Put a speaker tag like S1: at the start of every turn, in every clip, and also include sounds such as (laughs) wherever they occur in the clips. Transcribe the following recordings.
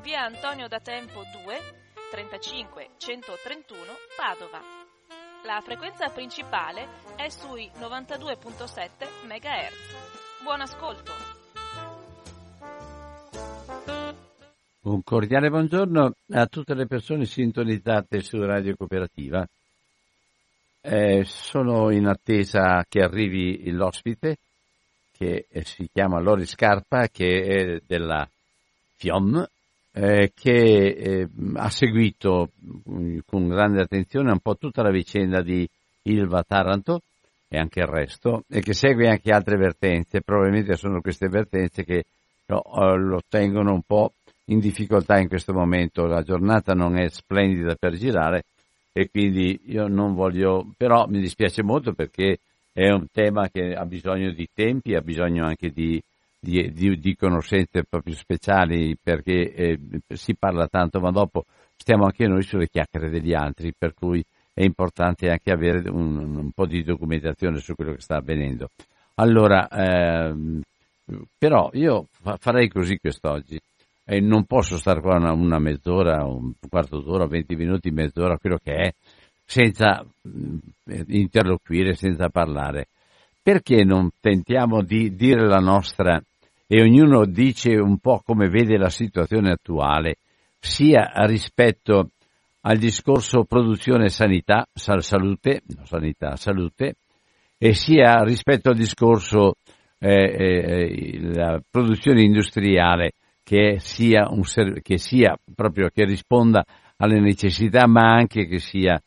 S1: via Antonio da Tempo 2 35 131 Padova. La frequenza principale è sui 92.7 MHz. Buon ascolto!
S2: Un cordiale buongiorno a tutte le persone sintonizzate su Radio Cooperativa. Eh, sono in attesa che arrivi l'ospite che si chiama Lori Scarpa, che è della FIOM, eh, che eh, ha seguito mh, con grande attenzione un po' tutta la vicenda di Ilva Taranto e anche il resto, e che segue anche altre vertenze. Probabilmente sono queste vertenze che no, lo tengono un po' in difficoltà in questo momento, la giornata non è splendida per girare e quindi io non voglio, però mi dispiace molto perché è un tema che ha bisogno di tempi, ha bisogno anche di, di, di, di conoscenze proprio speciali perché eh, si parla tanto, ma dopo stiamo anche noi sulle chiacchiere degli altri, per cui è importante anche avere un, un po' di documentazione su quello che sta avvenendo. Allora, ehm, però io farei così quest'oggi e non posso stare qua una, una mezz'ora, un quarto d'ora, venti minuti, mezz'ora, quello che è, senza interloquire, senza parlare. Perché non tentiamo di dire la nostra e ognuno dice un po' come vede la situazione attuale, sia rispetto al discorso produzione sanità, salute, no, sanità, salute, e sia rispetto al discorso eh, eh, la produzione industriale che sia, un, che sia proprio che risponda alle necessità, ma anche che sia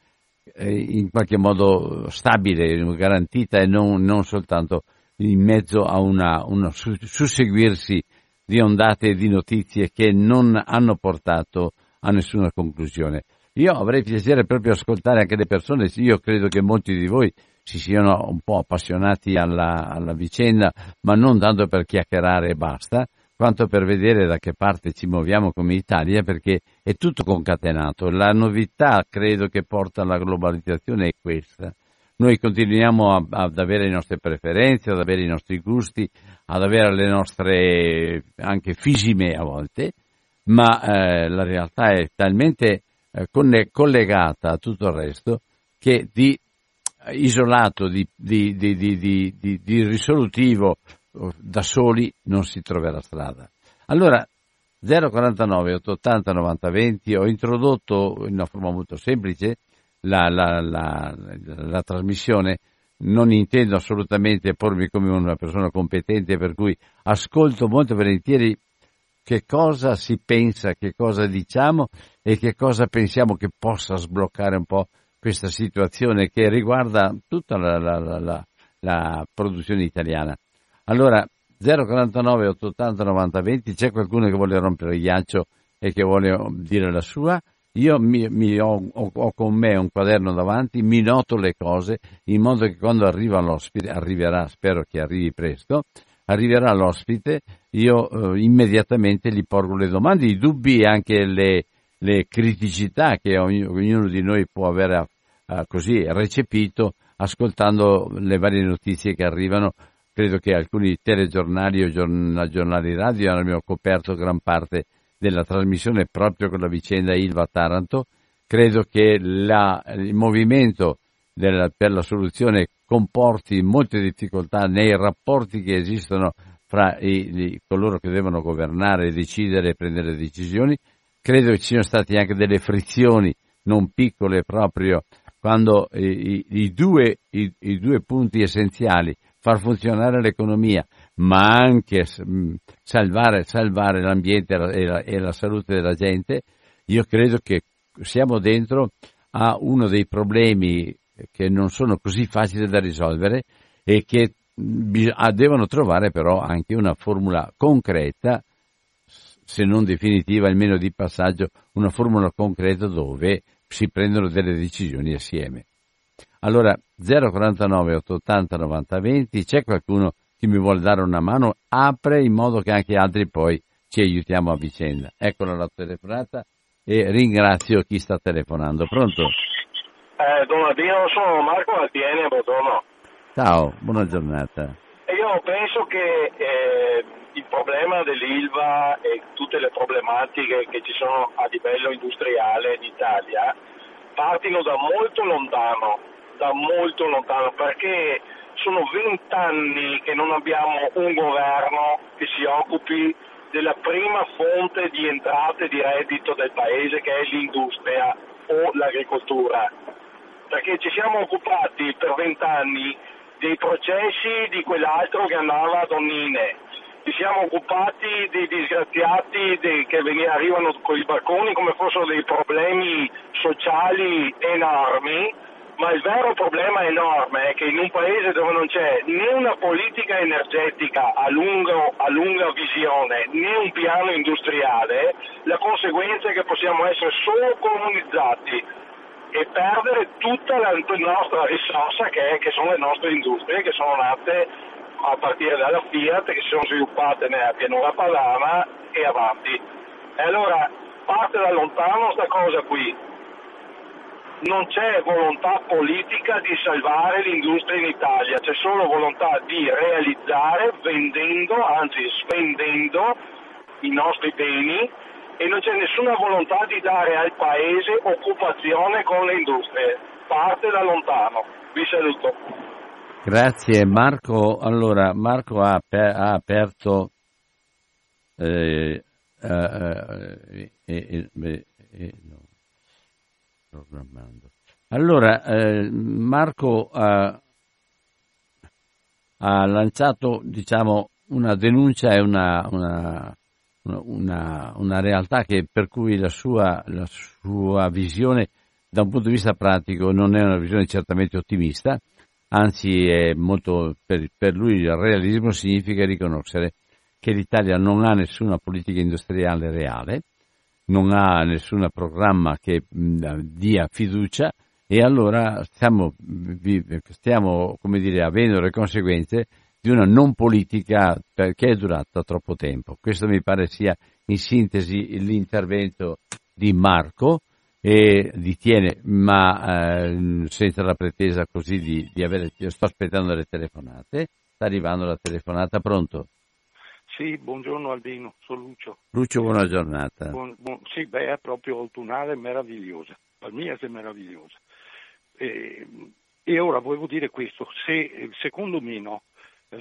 S2: eh, in qualche modo stabile, garantita e non, non soltanto in mezzo a una, una susseguirsi di ondate di notizie che non hanno portato a nessuna conclusione. Io avrei piacere proprio ascoltare anche le persone, io credo che molti di voi si siano un po' appassionati alla, alla vicenda, ma non tanto per chiacchierare e basta, quanto per vedere da che parte ci muoviamo come Italia, perché è tutto concatenato. La novità, credo, che porta alla globalizzazione è questa. Noi continuiamo a, ad avere le nostre preferenze, ad avere i nostri gusti, ad avere le nostre anche fisime a volte, ma eh, la realtà è talmente eh, collegata a tutto il resto che di isolato, di, di, di, di risolutivo da soli non si troverà strada. Allora 049 880 90 20 ho introdotto in una forma molto semplice la, la, la, la, trasmissione, non intendo assolutamente pormi come una persona competente per cui ascolto molto volentieri che cosa si pensa, che cosa diciamo e che cosa pensiamo che possa sbloccare un po' questa situazione che riguarda tutta la produzione italiana. Allora 049 880 90 20 c'è qualcuno che vuole rompere il ghiaccio e che vuole dire la sua io mi, mi ho, ho, ho, con me un quaderno davanti, mi noto le cose in modo che quando arriva l'ospite, arriverà, spero che arrivi presto, arriverà l'ospite, io eh, immediatamente gli porgo le domande, i dubbi e anche le, le criticità che ognuno, di noi può avere eh, così recepito ascoltando le varie notizie che arrivano. Credo che alcuni telegiornali o giornali radio abbiano coperto gran parte della trasmissione proprio con la vicenda Ilva Taranto. Credo che la, il movimento della, per la soluzione comporti molte difficoltà nei rapporti che esistono fra i, i, coloro che devono governare, decidere e prendere decisioni. Credo ci siano state anche delle frizioni non piccole proprio quando i, i, due, i, due, punti essenziali, far funzionare l'economia, ma anche salvare, salvare l'ambiente e la, e la salute della gente, io credo che siamo dentro a uno dei problemi che non sono così facili da risolvere e che ah, devono trovare però anche una formula concreta, se non definitiva, almeno di passaggio, una formula concreta dove si prendono delle decisioni assieme. Allora 049 880 90 20, c'è qualcuno che mi vuole dare una mano? Apre in modo che anche altri poi ci aiutiamo a vicenda. Eccola la telefonata e ringrazio chi sta telefonando. Pronto?
S3: Eh, Donatino, sono Marco Altieni a Botono.
S2: Ciao, buona giornata.
S3: Io penso che eh, il problema dell'ILVA e tutte le problematiche che ci sono a livello industriale in Italia partino da molto lontano, da molto lontano, perché sono vent'anni che non abbiamo un governo che si occupi della prima fonte di entrate di reddito del paese che è l'industria o l'agricoltura, perché ci siamo occupati per vent'anni dei processi di quell'altro che andava a donnine, ci siamo occupati dei disgraziati dei, che veniva, arrivano con i barconi come fossero dei problemi sociali enormi, ma il vero problema enorme è che in un paese dove non c'è né una politica energetica a, lungo, a lunga visione né un piano industriale, la conseguenza è che possiamo essere solo comunizzati e perdere tutta la, nostra risorsa che, è, che sono le nostre industrie che sono nate a partire dalla Fiat che si sono sviluppate nella pianura padana e avanti. E allora parte da lontano questa cosa qui. Non c'è volontà politica di salvare l'industria in Italia, c'è solo volontà di realizzare vendendo, anzi spendendo i nostri beni e non c'è nessuna volontà di dare al Paese occupazione con le industrie. Parte da lontano. Vi saluto.
S2: Grazie Marco. Allora, Marco ha, ha aperto eh, eh, eh, no. Allora, eh, Marco ha, ha, lanciato diciamo, una denuncia e una, una, una, una realtà che, per cui la sua, la sua visione da un punto di vista pratico non è una visione certamente ottimista anzi molto, per, per lui il realismo significa riconoscere che l'Italia non ha nessuna politica industriale reale, non ha nessun programma che mh, dia fiducia e allora stiamo, stiamo dire, avendo le conseguenze di una non politica che è durata troppo tempo. Questo mi pare sia in sintesi l'intervento di Marco e li tiene, ma eh, senza la pretesa così di, di avere. Io sto aspettando le telefonate. Sta arrivando la telefonata, pronto?
S4: Sì, buongiorno Albino, sono Lucio.
S2: Lucio, buona giornata.
S4: Buon, buon, sì, beh, è proprio autunnale meravigliosa, me è meravigliosa. E, e, ora volevo dire questo, se secondo me no,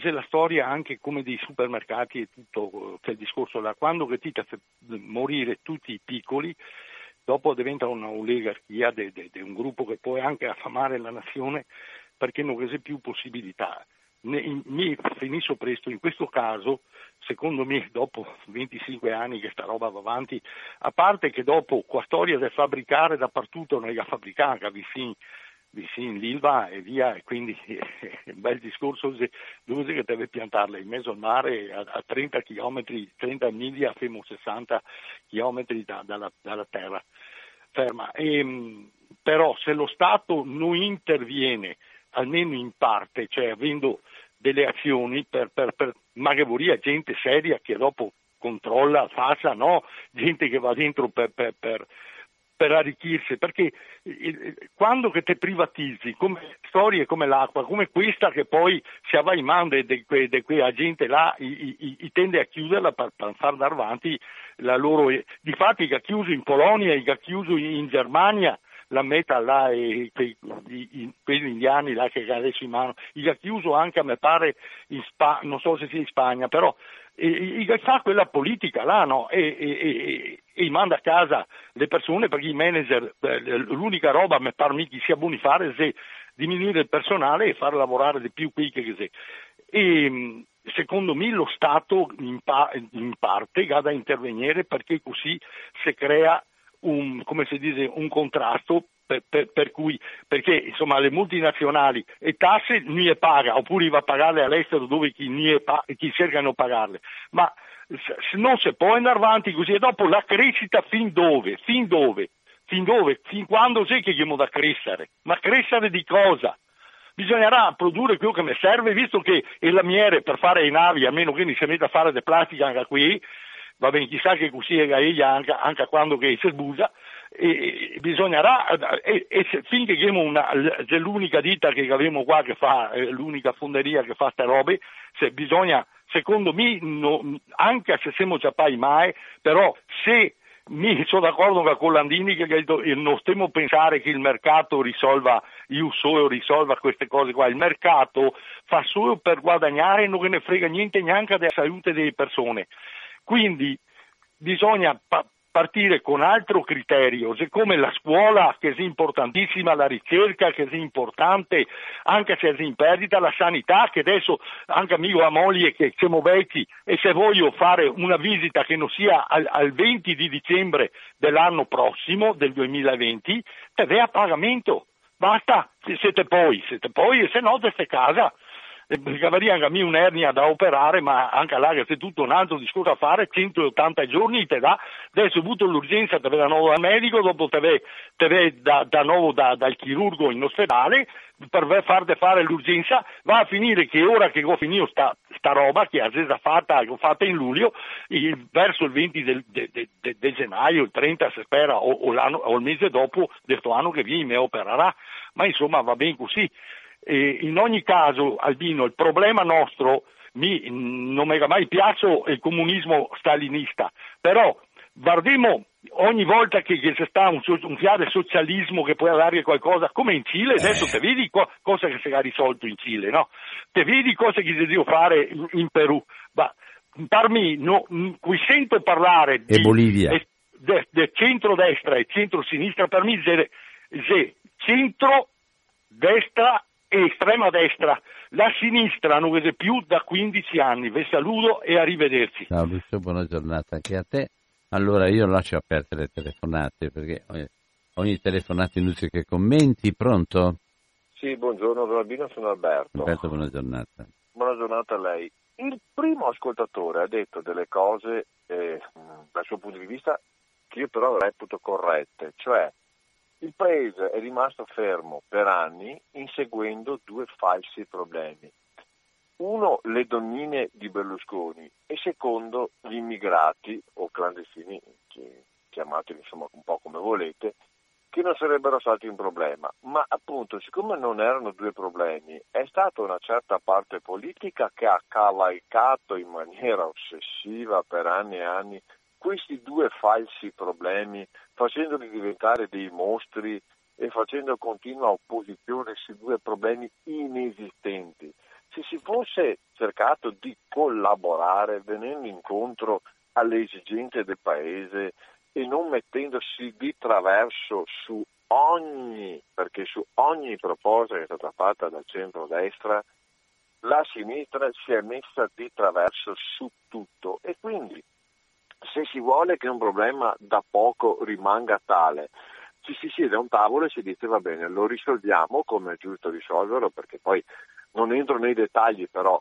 S4: se la storia anche come dei supermercati e tutto, che il discorso da quando che ti morire tutti i piccoli, dopo diventa un'oligarchia di un gruppo che può anche affamare la nazione perché non c'è più possibilità. Mi finisco presto, in questo caso, secondo me, (laughs) dopo 25 anni che sta roba va avanti, a parte che dopo qua storia del fabbricare dappertutto non è da fabbricare, vicino, vicino l'Ilva e via, e quindi (laughs) è un bel discorso dove che deve piantarle in mezzo al mare a, a 30 km, 30 miglia, fino 60 km da, dalla, dalla terra. Ferma. E, ehm, però se lo Stato non interviene, almeno in parte, cioè avendo delle azioni per, per, per magari gente seria che dopo controlla, faccia, no? gente che va dentro per, per, per, per arricchirsi, perché quando che te privatizzi, come storie come l'acqua, come questa che poi si va in mano di quella gente là, i, i, i, tende a chiuderla per, per far davanti la loro... Difatti che ha chiuso in Polonia, che ha chiuso in Germania, la meta là e quegli indiani là che adesso in mano, gli ha chiuso anche a me pare in Spagna, non so se sia in Spagna, però e, e fa quella politica là no? e, e, e, manda a casa le persone perché i manager eh, l'unica roba mi pare che sia fare è diminuire il personale e far lavorare di più qui che se. E, secondo me lo Stato in, pa- in parte ha da intervenire perché così si crea un, come si dice, un contrasto per, per, per, cui, perché insomma, le multinazionali e tasse non le paga, oppure va a pagarle all'estero dove chi, pa- chi cercano di pagarle, ma non si può andare avanti così e dopo la crescita fin dove? Fin dove? Fin dove? Fin quando c'è che abbiamo da crescere? Ma crescere di cosa? Bisognerà produrre quello che mi serve, visto che il lamiere per fare i navi, a meno che non si metta a fare di plastica anche qui, va bene, chissà che così è anche, anche quando che si sbusa, e bisognerà, e, e finché abbiamo una, l'unica ditta che abbiamo qua che fa, eh, l'unica fonderia che fa queste robe, se bisogna, secondo me, no, anche se siamo già mai, però se mi sono d'accordo con Landini che non stiamo a pensare che il mercato risolva, io solo risolva queste cose qua, il mercato fa solo per guadagnare e non ne frega niente neanche della salute delle persone. Quindi bisogna pa- partire con altro criterio, siccome la scuola che è importantissima, la ricerca che è importante, anche se è in perdita, la sanità che adesso anche amico a moglie che siamo vecchi e se voglio fare una visita che non sia al, al 20 di dicembre dell'anno prossimo, del 2020, te ve a pagamento. Basta, siete poi, siete poi e se no stai casa perché anche a me un'ernia da operare, ma anche là che c'è tutto un altro discorso a fare, 180 giorni te dà, adesso ho avuto l'urgenza, te da nuovo dal medico, dopo te da, da nuovo da, dal chirurgo in ospedale, per farti fare l'urgenza, va a finire che ora che ho finito sta, sta roba che è fatta, che ho fatta in luglio, il, verso il 20 del, de, de, de, de, gennaio, il 30 si spera, o, o, o il mese dopo, questo anno che viene mi opererà, ma insomma va bene così. E in ogni caso, Albino, il problema nostro, mi, non mi è mai piaciuto il comunismo stalinista, però guardiamo ogni volta che, c'è sta un, un fiare socialismo che può dare qualcosa, come in Cile, adesso te vedi co- cosa che si è risolto in Cile, no? Te vedi cosa che si deve fare in, in Perù. Ma, parmi, no, qui sento parlare
S2: di, e
S4: de, de centro-destra e centro-sinistra, per me c'è centro-destra estrema destra, la sinistra non vede più da 15 anni. Vi saluto e arrivederci.
S2: Ciao Lucio, buona giornata anche a te. Allora io lascio aperte le telefonate perché ogni telefonata inutile che commenti. Pronto?
S5: Sì, buongiorno Robino, sono Alberto.
S2: Alberto, buona giornata.
S5: Buona giornata a lei. Il primo ascoltatore ha detto delle cose eh, dal suo punto di vista che io però reputo corrette, cioè il Paese è rimasto fermo per anni inseguendo due falsi problemi. Uno, le donnine di Berlusconi e secondo, gli immigrati o clandestini, chiamateli insomma un po' come volete, che non sarebbero stati un problema. Ma appunto, siccome non erano due problemi, è stata una certa parte politica che ha cavalcato in maniera ossessiva per anni e anni questi due falsi problemi, facendoli diventare dei mostri e facendo continua opposizione su due problemi inesistenti. Se si fosse cercato di collaborare venendo incontro alle esigenze del Paese e non mettendosi di traverso su ogni, perché su ogni proposta che è stata fatta dal centro-destra, la sinistra si è messa di traverso su tutto e quindi se si vuole che un problema da poco rimanga tale, ci si siede a un tavolo e si dice va bene, lo risolviamo come è giusto risolverlo, perché poi non entro nei dettagli, però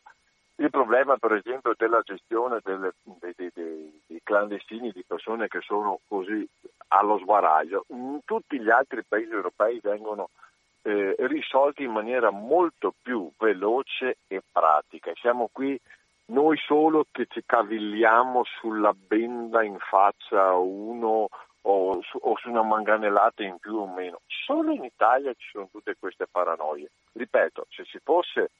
S5: il problema per esempio della gestione delle, dei, dei, dei, clandestini, di persone che sono così allo sbaraglio, in tutti gli altri paesi europei vengono eh, risolti in maniera molto più veloce e pratica. Siamo qui noi solo che ci cavigliamo sulla benda in faccia a uno o su, o su, una manganellata in più o meno. Solo in Italia ci sono tutte queste paranoie. Ripeto, se si fosse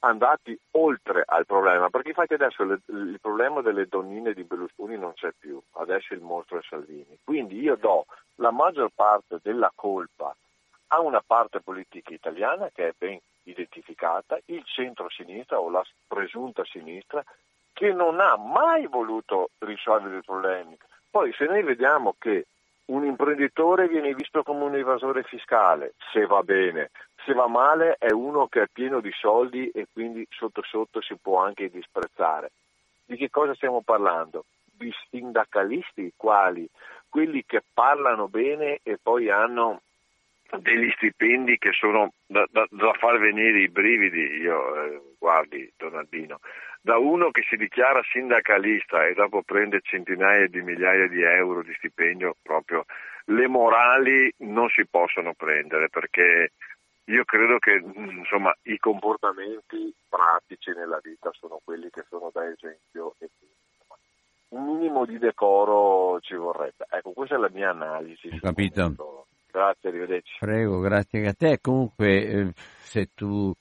S5: andati oltre al problema, perché infatti adesso le, il problema delle donnine di Berlusconi non c'è più, adesso il mostro è Salvini. Quindi io do la maggior parte della colpa ha una parte politica italiana che è ben identificata, il centro-sinistra o la presunta sinistra, che non ha mai voluto risolvere i problemi. Poi se noi vediamo che un imprenditore viene visto come un evasore fiscale, se va bene, se va male è uno che è pieno di soldi e quindi sotto sotto si può anche disprezzare. Di che cosa stiamo parlando? Di sindacalisti quali? Quelli che parlano bene e poi hanno degli stipendi che sono da, da, da far venire i brividi, io eh, guardi Don Albino, da uno che si dichiara sindacalista e dopo prende centinaia di migliaia di euro di stipendio, proprio le morali non si possono prendere perché io credo che insomma, i comportamenti pratici nella vita sono quelli che sono da esempio e un minimo di decoro ci vorrebbe. Ecco, questa è la mia analisi.
S2: Capito.
S5: Grazie, arrivederci.
S2: Prego, grazie a te. Comunque, eh, se tu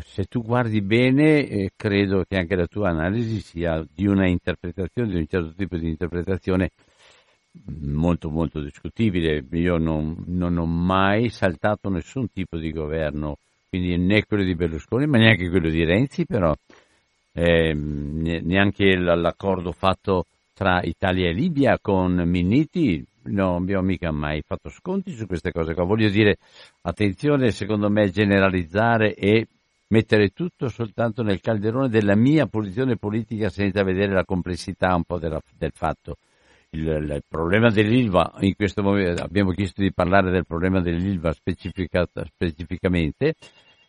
S2: se tu guardi bene, eh, credo che anche la tua analisi sia di una interpretazione, di un certo tipo di interpretazione molto molto discutibile. Io non, non ho mai saltato nessun tipo di governo, quindi né quello di Berlusconi, ma neanche quello di Renzi, però eh, neanche l'accordo fatto tra Italia e Libia con Minniti non abbiamo mica mai fatto sconti su queste cose qua. Voglio dire, attenzione, secondo me, generalizzare e mettere tutto soltanto nel calderone della mia posizione politica senza vedere la complessità un po' della, del fatto. Il, il, problema dell'ILVA, in questo momento abbiamo chiesto di parlare del problema dell'ILVA specificamente,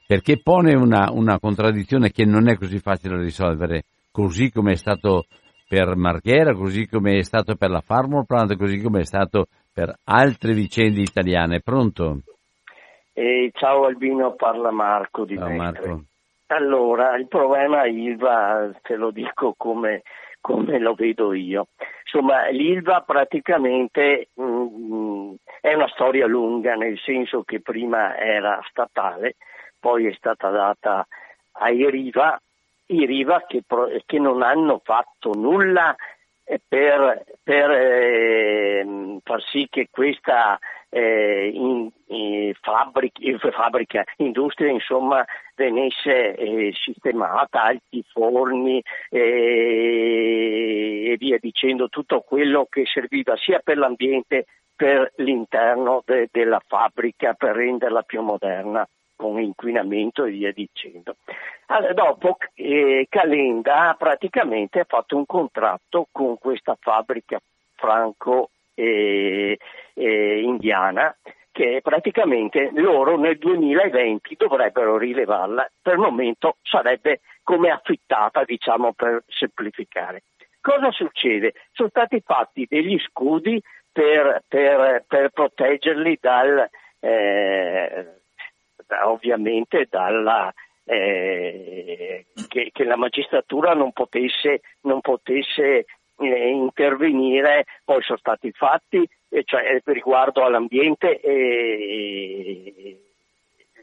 S2: perché pone una, una contraddizione che non è così facile da risolvere, così come è stato per Marghera, così come è stato per la Farmor Plant, così come è stato per altre vicende italiane. Pronto?
S6: Eh, ciao Albino, parla Marco di
S2: ciao, Marco.
S6: Allora, il problema ILVA, te lo dico come, come lo vedo io. Insomma, l'ILVA praticamente mh, mm, è una storia lunga, nel senso che prima era statale, poi è stata data ai Riva, i Riva che, che non hanno fatto nulla per, per eh, far sì che questa eh, in, in fabbrica, fabbrica, industria insomma venisse eh, sistemata, alti forni eh, e via dicendo tutto quello che serviva sia per l'ambiente per l'interno de, della fabbrica per renderla più moderna con inquinamento e via dicendo. Allora, dopo eh, Calenda praticamente ha fatto un contratto con questa fabbrica franco eh, eh, che praticamente loro nel 2020 dovrebbero rilevarla, per il momento sarebbe come affittata, diciamo per semplificare. Cosa succede? Sono stati fatti degli scudi per, per, per proteggerli dal, eh, ovviamente dalla, eh, che, che, la magistratura non potesse, non potesse eh, intervenire, poi sono stati fatti, cioè riguardo all'ambiente e,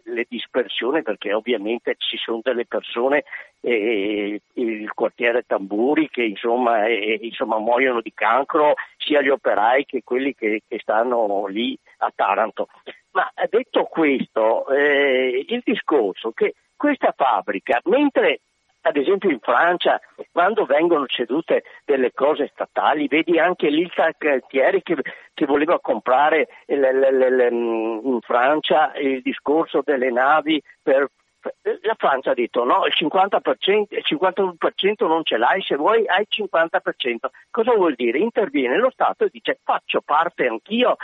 S6: le dispersioni perché ovviamente ci sono delle persone, eh, il quartiere Tamburi che insomma, eh, insomma, muoiono di cancro, sia gli operai che quelli che, che stanno lì a Taranto. Ma detto questo, eh, il discorso che questa fabbrica, mentre ad esempio in Francia, quando vengono cedute delle cose statali, vedi anche l'Ilta Cantieri che, che, voleva comprare l, l, l, in Francia il discorso delle navi per la Francia ha detto no, il 50%, il 51% non ce l'hai, se vuoi hai il 50%. Cosa vuol dire? Interviene lo Stato e dice faccio parte anch'io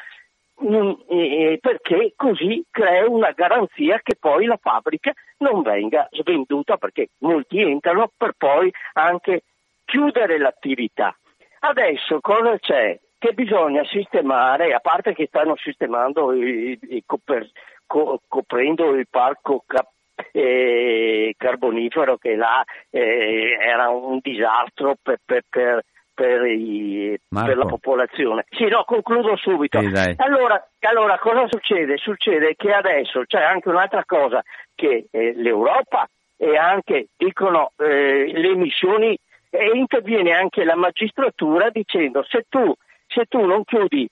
S6: perché così crea una garanzia che poi la fabbrica non venga svenduta perché molti entrano per poi anche chiudere l'attività. Adesso cosa c'è? Che bisogna sistemare, a parte che stanno sistemando i, i coper, co, coprendo il parco cap, eh, carbonifero che là eh, era un disastro per, per, per per, i, per, la popolazione. Sì, no, concludo subito.
S2: Sì,
S6: allora, allora, cosa succede? Succede che adesso c'è anche un'altra cosa, che eh, l'Europa e anche, dicono, eh, le emissioni e interviene anche la magistratura dicendo se tu, se tu non chiudi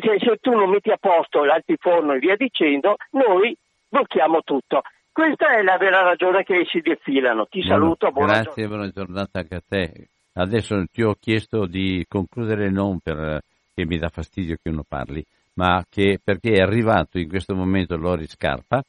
S6: se, se tu non metti a posto l'altiforno e via dicendo, noi blocchiamo tutto. Questa è la vera ragione che si defilano. Ti buona, saluto,
S2: buona Grazie, giornata. buona giornata anche a te. Adesso ti ho chiesto di concludere non perché mi dà fastidio che uno parli, ma che, perché è arrivato in questo momento Lori Scarpa,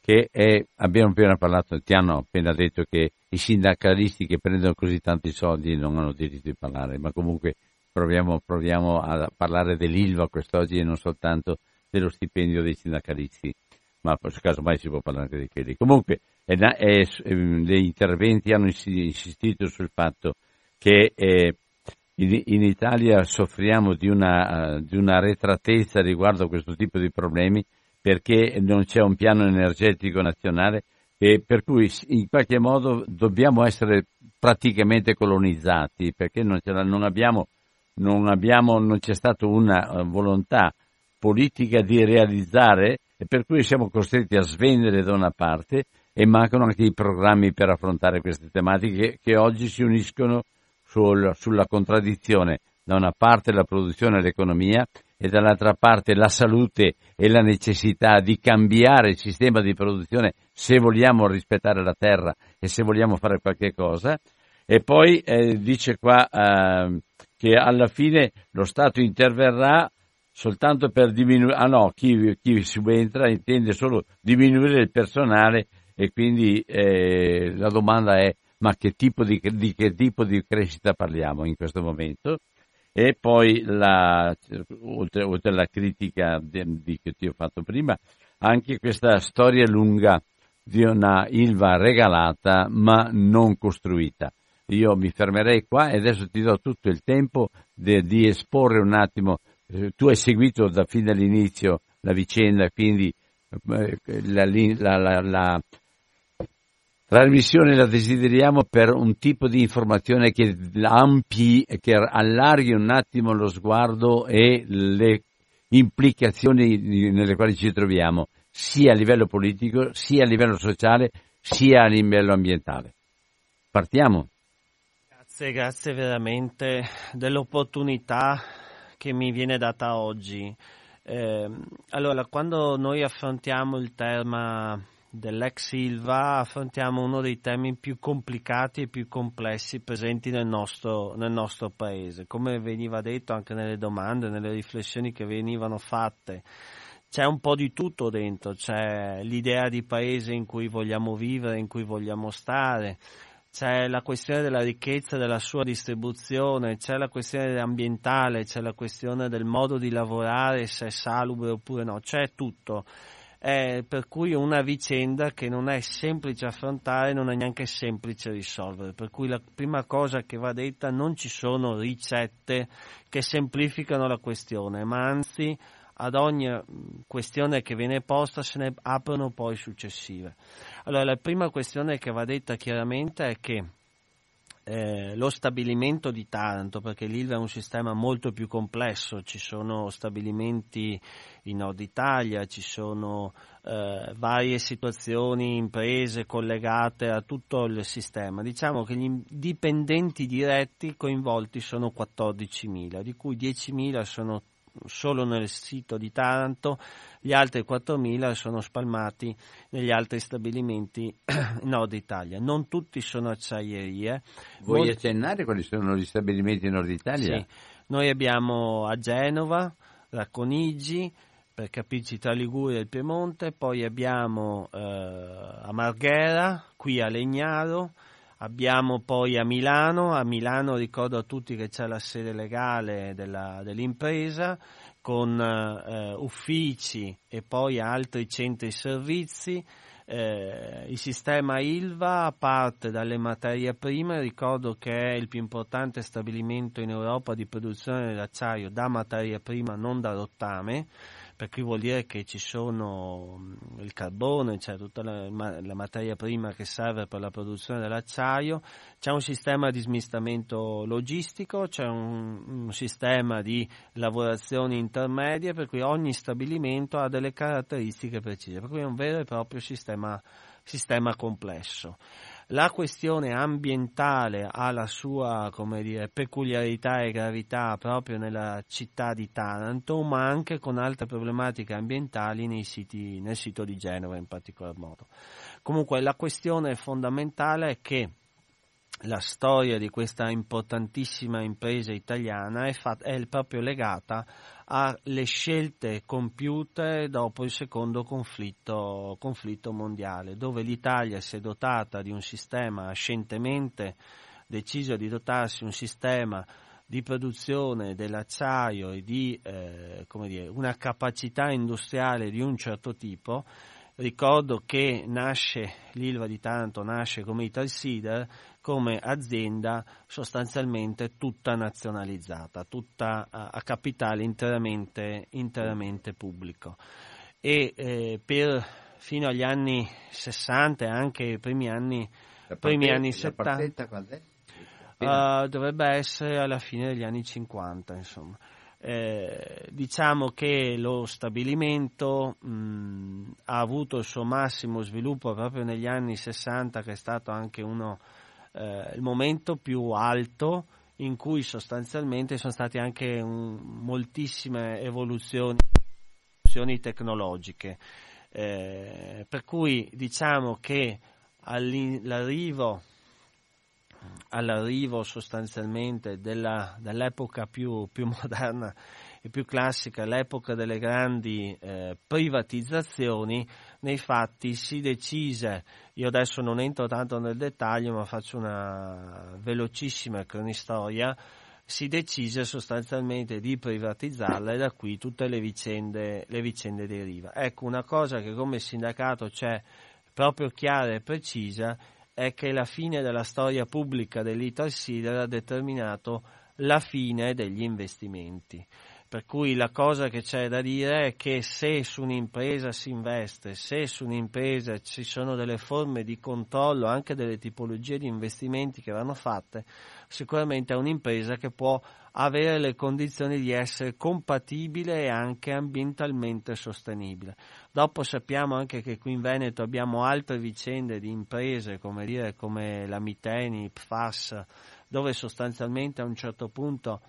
S2: che è, abbiamo appena parlato, ti hanno appena detto che i sindacalisti che prendono così tanti soldi non hanno diritto di parlare, ma comunque proviamo, proviamo a parlare dell'ILVA quest'oggi e non soltanto dello stipendio dei sindacalisti, ma per caso mai si può parlare anche di quelli. Comunque è, è, ehm, gli interventi hanno insistito sul fatto che eh, in, in, Italia soffriamo di una, uh, di una retratezza riguardo a questo tipo di problemi perché non c'è un piano energetico nazionale e per cui in qualche modo dobbiamo essere praticamente colonizzati perché non, non, abbiamo, non, abbiamo, non c'è stata una uh, volontà politica di realizzare e per cui siamo costretti a svendere da una parte e mancano anche i programmi per affrontare queste tematiche che oggi si uniscono sul, sulla contraddizione da una parte la produzione e l'economia e dall'altra parte la salute e la necessità di cambiare il sistema di produzione se vogliamo rispettare la terra e se vogliamo fare qualche cosa. E poi eh, dice qua eh, che alla fine lo Stato interverrà soltanto per diminuire, ah no, chi, chi subentra intende solo diminuire il personale e quindi eh, la domanda è ma che tipo di, di, che tipo di crescita parliamo in questo momento? E poi, la, oltre, oltre alla critica di, di, che ti ho fatto prima, anche questa storia lunga di una Ilva regalata ma non costruita. Io mi fermerei qua e adesso ti do tutto il tempo de, di esporre un attimo. Eh, tu hai seguito da fin dall'inizio la vicenda, quindi eh, la, la, la, trasmissione la desideriamo per un tipo di informazione che ampi, che allarghi un attimo lo sguardo e le implicazioni nelle quali ci troviamo, sia a livello politico, sia a livello sociale, sia a livello ambientale. Partiamo.
S7: Grazie, grazie veramente dell'opportunità che mi viene data oggi. Eh, allora, quando noi affrontiamo il tema dell'ex Silva affrontiamo uno dei temi più complicati e più complessi presenti nel nostro, nel nostro paese. Come veniva detto anche nelle domande, nelle riflessioni che venivano fatte, c'è un po' di tutto dentro, c'è l'idea di paese in cui vogliamo vivere, in cui vogliamo stare, c'è la questione della ricchezza e della sua distribuzione, c'è la questione ambientale, c'è la questione del modo di lavorare, se è salubre oppure no, c'è tutto eh, per cui è una vicenda che non è semplice affrontare, non è neanche semplice risolvere, per cui la prima cosa che va detta non ci sono ricette che semplificano la questione, ma anzi ad ogni questione che viene posta se ne aprono poi successive. Allora la prima questione che va detta chiaramente è che eh, lo stabilimento di Taranto, perché l'Ilva è un sistema molto più complesso, ci sono stabilimenti in Nord Italia, ci sono eh, varie situazioni, imprese collegate a tutto il sistema. Diciamo che gli dipendenti diretti coinvolti sono 14.000, di cui 10.000 sono solo nel sito di Taranto, gli altri 4.000 sono spalmati negli altri stabilimenti (clears throat) in Nord Italia. Non tutti sono acciaierie.
S2: Vuoi Molti... accennare quali sono gli stabilimenti in Nord Italia?
S7: Sì, noi abbiamo a Genova, Racconigi, per capirci tra Liguria e il Piemonte, poi abbiamo eh, a Marghera, qui a Legnaro, Abbiamo poi a Milano, a Milano ricordo a tutti che c'è la sede legale della, dell'impresa con eh, uffici e poi altri centri servizi. Eh, il sistema ILVA parte dalle materie prime, ricordo che è il più importante stabilimento in Europa di produzione dell'acciaio da materia prima, non da rottame per cui vuol dire che ci sono mm, il carbone, c'è tutta la, la, materia prima che serve per la produzione dell'acciaio, c'è un sistema di smistamento logistico, c'è un, un sistema di lavorazioni intermedie, per cui ogni stabilimento ha delle caratteristiche precise, per cui è un vero e proprio sistema, sistema complesso. La questione ambientale ha la sua dire, peculiarità e gravità proprio nella città di Taranto, ma anche con altre problematiche ambientali siti, nel sito di Genova in particolar modo. Comunque la questione fondamentale è che la storia di questa importantissima impresa italiana è, fat- è proprio legata alle scelte compiute dopo il secondo conflitto, conflitto mondiale, dove l'Italia si è dotata di un sistema scientemente deciso di dotarsi un sistema di produzione dell'acciaio e di eh, dire, una capacità industriale di un certo tipo. Ricordo che nasce l'Ilva di Taranto nasce come Italsider come azienda sostanzialmente tutta nazionalizzata, tutta a, a capitale interamente, interamente, pubblico. E eh, per, fino agli anni 60 e anche i primi anni, primi anni 70 uh, dovrebbe essere alla fine degli anni 50 insomma. Eh, diciamo che lo stabilimento mh, ha avuto il suo massimo sviluppo proprio negli anni 60 che è stato anche uno eh, il momento più alto in cui sostanzialmente sono state anche un, moltissime evoluzioni, evoluzioni tecnologiche. Eh, per cui diciamo che all'arrivo, all'arrivo sostanzialmente della, dell'epoca più, più (laughs) moderna e più classica, l'epoca delle grandi eh, privatizzazioni, nei fatti si decise, io adesso non entro tanto nel dettaglio ma faccio una velocissima cronistoria, si decise sostanzialmente di privatizzarla e da qui tutte le vicende, le vicende deriva. Ecco, una cosa che come sindacato c'è proprio chiara e precisa è che la fine della storia pubblica dell'Italsider ha determinato la fine degli investimenti. Per cui la cosa che c'è da dire è che se su un'impresa si investe, se su un'impresa ci sono delle forme di controllo, anche delle tipologie di investimenti che vanno fatte, sicuramente è un'impresa che può avere le condizioni di essere compatibile e anche ambientalmente sostenibile. Dopo sappiamo anche che qui in Veneto abbiamo altre vicende di imprese come, dire, come la Miteni, PFAS, dove sostanzialmente a un certo punto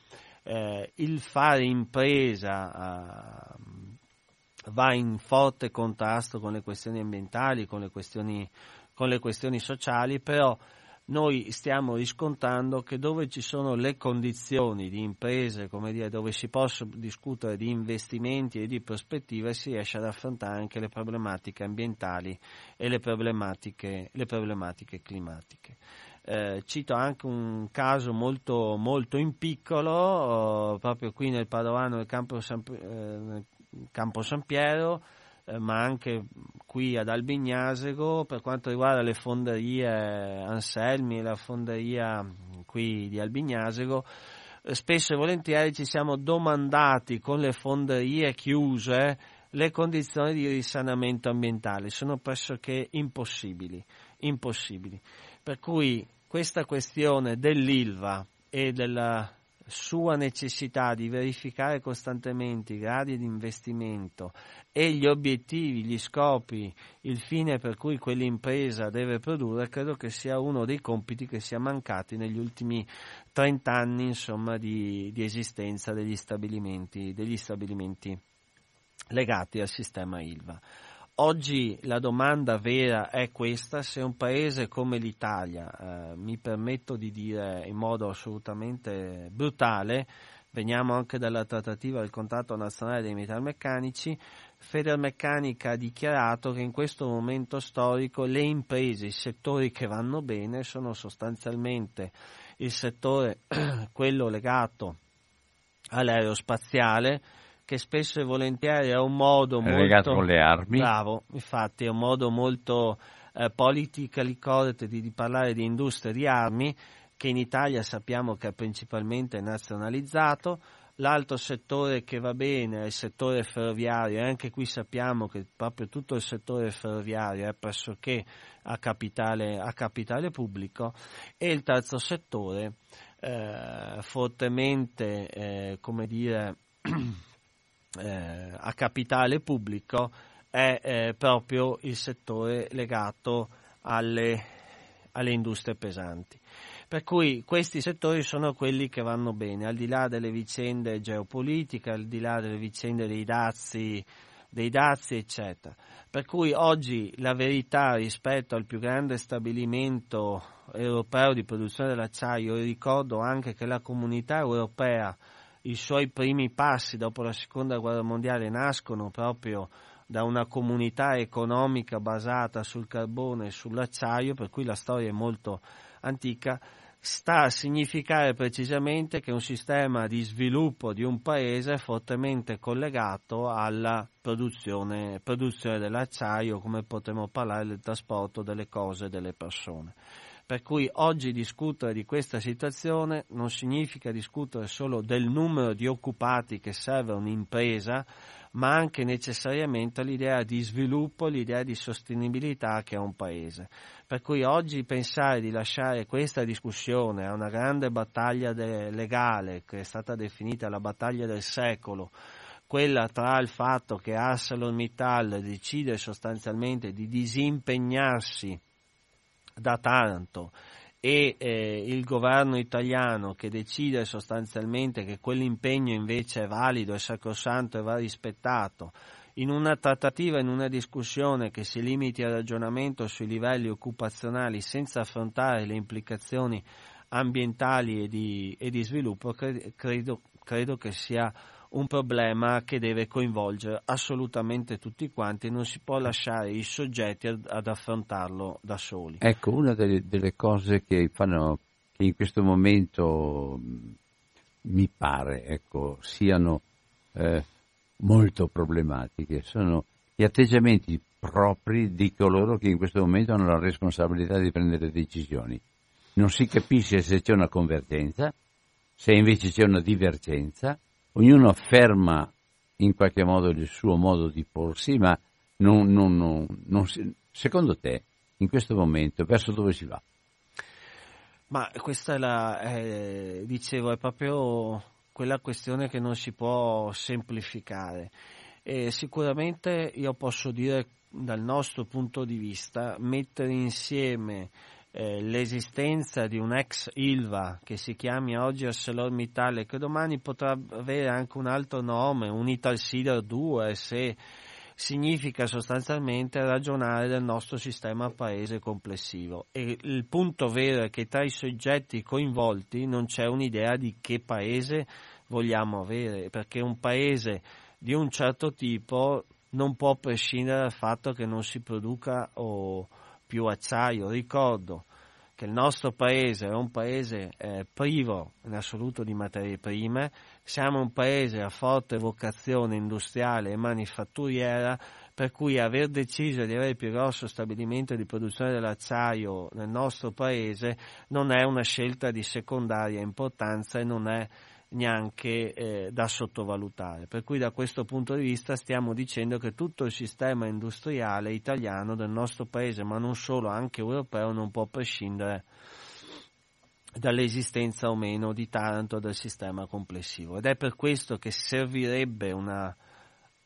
S7: eh, il fare impresa eh, va in forte contrasto con le questioni ambientali, con le questioni, con le questioni sociali, però noi stiamo riscontrando che dove ci sono le condizioni di imprese, dire, dove si possono discutere di investimenti e di prospettive, si riesce ad affrontare anche le problematiche ambientali e le problematiche, le problematiche climatiche. Eh, cito anche un caso molto, molto in piccolo, oh, proprio qui nel Padovano del Campo San, eh, Campo San Piero, eh, ma anche qui ad Albignasego, per quanto riguarda le fonderie Anselmi e la fonderia qui di Albignasego, eh, spesso e volentieri ci siamo domandati con le fonderie chiuse le condizioni di risanamento ambientale, sono pressoché impossibili, impossibili. Per cui questa questione dell'ILVA e della sua necessità di verificare costantemente i gradi di investimento e gli obiettivi, gli scopi, il fine per cui quell'impresa deve produrre, credo che sia uno dei compiti che sia mancati negli ultimi 30 anni insomma, di, di, esistenza degli stabilimenti, degli stabilimenti legati al sistema ILVA. Oggi la domanda vera è questa, se un paese come l'Italia, eh, mi permetto di dire in modo assolutamente brutale, veniamo anche dalla trattativa del contratto nazionale dei metalmeccanici, Federmeccanica ha dichiarato che in questo momento storico le imprese, i settori che vanno bene sono sostanzialmente il settore, (clears throat) quello legato all'aerospaziale, che spesso e volentieri è un modo è
S2: molto con le armi.
S7: Bravo, infatti è un modo molto eh, politically correct di, di, parlare di industria di armi che in Italia sappiamo che è principalmente nazionalizzato. L'altro settore che va bene è il settore ferroviario e anche qui sappiamo che proprio tutto il settore ferroviario è pressoché a capitale, a capitale pubblico e il terzo settore eh, fortemente, eh, come dire, (clears throat) eh, a capitale pubblico è eh, proprio il settore legato alle, alle industrie pesanti. Per cui questi settori sono quelli che vanno bene, al di là delle vicende geopolitiche, al di là delle vicende dei dazi, dei dazi eccetera. Per cui oggi la verità rispetto al più grande stabilimento europeo di produzione dell'acciaio, ricordo anche che la comunità europea, i suoi primi passi dopo la seconda guerra mondiale nascono proprio da una comunità economica basata sul carbone e sull'acciaio, per cui la storia è molto antica, sta a significare precisamente che un sistema di sviluppo di un paese è fortemente collegato alla produzione, produzione dell'acciaio, come potremmo parlare del trasporto delle cose e delle persone. Per cui oggi discutere di questa situazione non significa discutere solo del numero di occupati che serve a un'impresa, ma anche necessariamente l'idea di sviluppo, l'idea di sostenibilità che ha un paese. Per cui oggi pensare di lasciare questa discussione a una grande battaglia de- legale, che è stata definita la battaglia del secolo, quella tra il fatto che ArcelorMittal decide sostanzialmente di disimpegnarsi da Taranto e eh, il governo italiano che decide sostanzialmente che quell'impegno invece è valido, è sacrosanto e va rispettato, in una trattativa, in una discussione che si limiti al ragionamento sui livelli occupazionali senza affrontare le implicazioni ambientali e di, e di sviluppo, credo, credo che sia un problema che deve coinvolgere assolutamente tutti quanti non si può lasciare i soggetti ad, ad affrontarlo da soli.
S2: Ecco, una delle, delle cose che, fanno, che in questo momento mi pare ecco, siano eh, molto problematiche sono gli atteggiamenti propri di coloro che in questo momento hanno la responsabilità di prendere decisioni. Non si capisce se c'è una convergenza, se invece c'è una divergenza, ognuno afferma in qualche modo il suo modo di porsi, ma non, non, non, non si, secondo te in questo momento verso dove si va?
S7: Ma questa è la, eh, dicevo, è proprio quella questione che non si può semplificare. E sicuramente io posso dire dal nostro punto di vista mettere insieme eh, l'esistenza di un ex Ilva che si chiami oggi ArcelorMittal e che domani potrà avere anche un altro nome, un Italsider 2 se significa sostanzialmente ragionare del nostro sistema paese complessivo. E il punto vero è che tra i soggetti coinvolti non c'è un'idea di che paese vogliamo avere, perché un paese di un certo tipo non può prescindere dal fatto che non si produca o più acciaio. Ricordo che il nostro paese è un paese eh, privo in assoluto di materie prime, siamo un paese a forte vocazione industriale e manifatturiera, per cui aver deciso di avere il più grosso stabilimento di produzione dell'acciaio nel nostro paese non è una scelta di secondaria importanza e non è neanche eh, da sottovalutare. Per cui da questo punto di vista stiamo dicendo che tutto il sistema industriale italiano del nostro paese, ma non solo, anche europeo, non può prescindere dall'esistenza o meno di Taranto del sistema complessivo. Ed è per questo che servirebbe una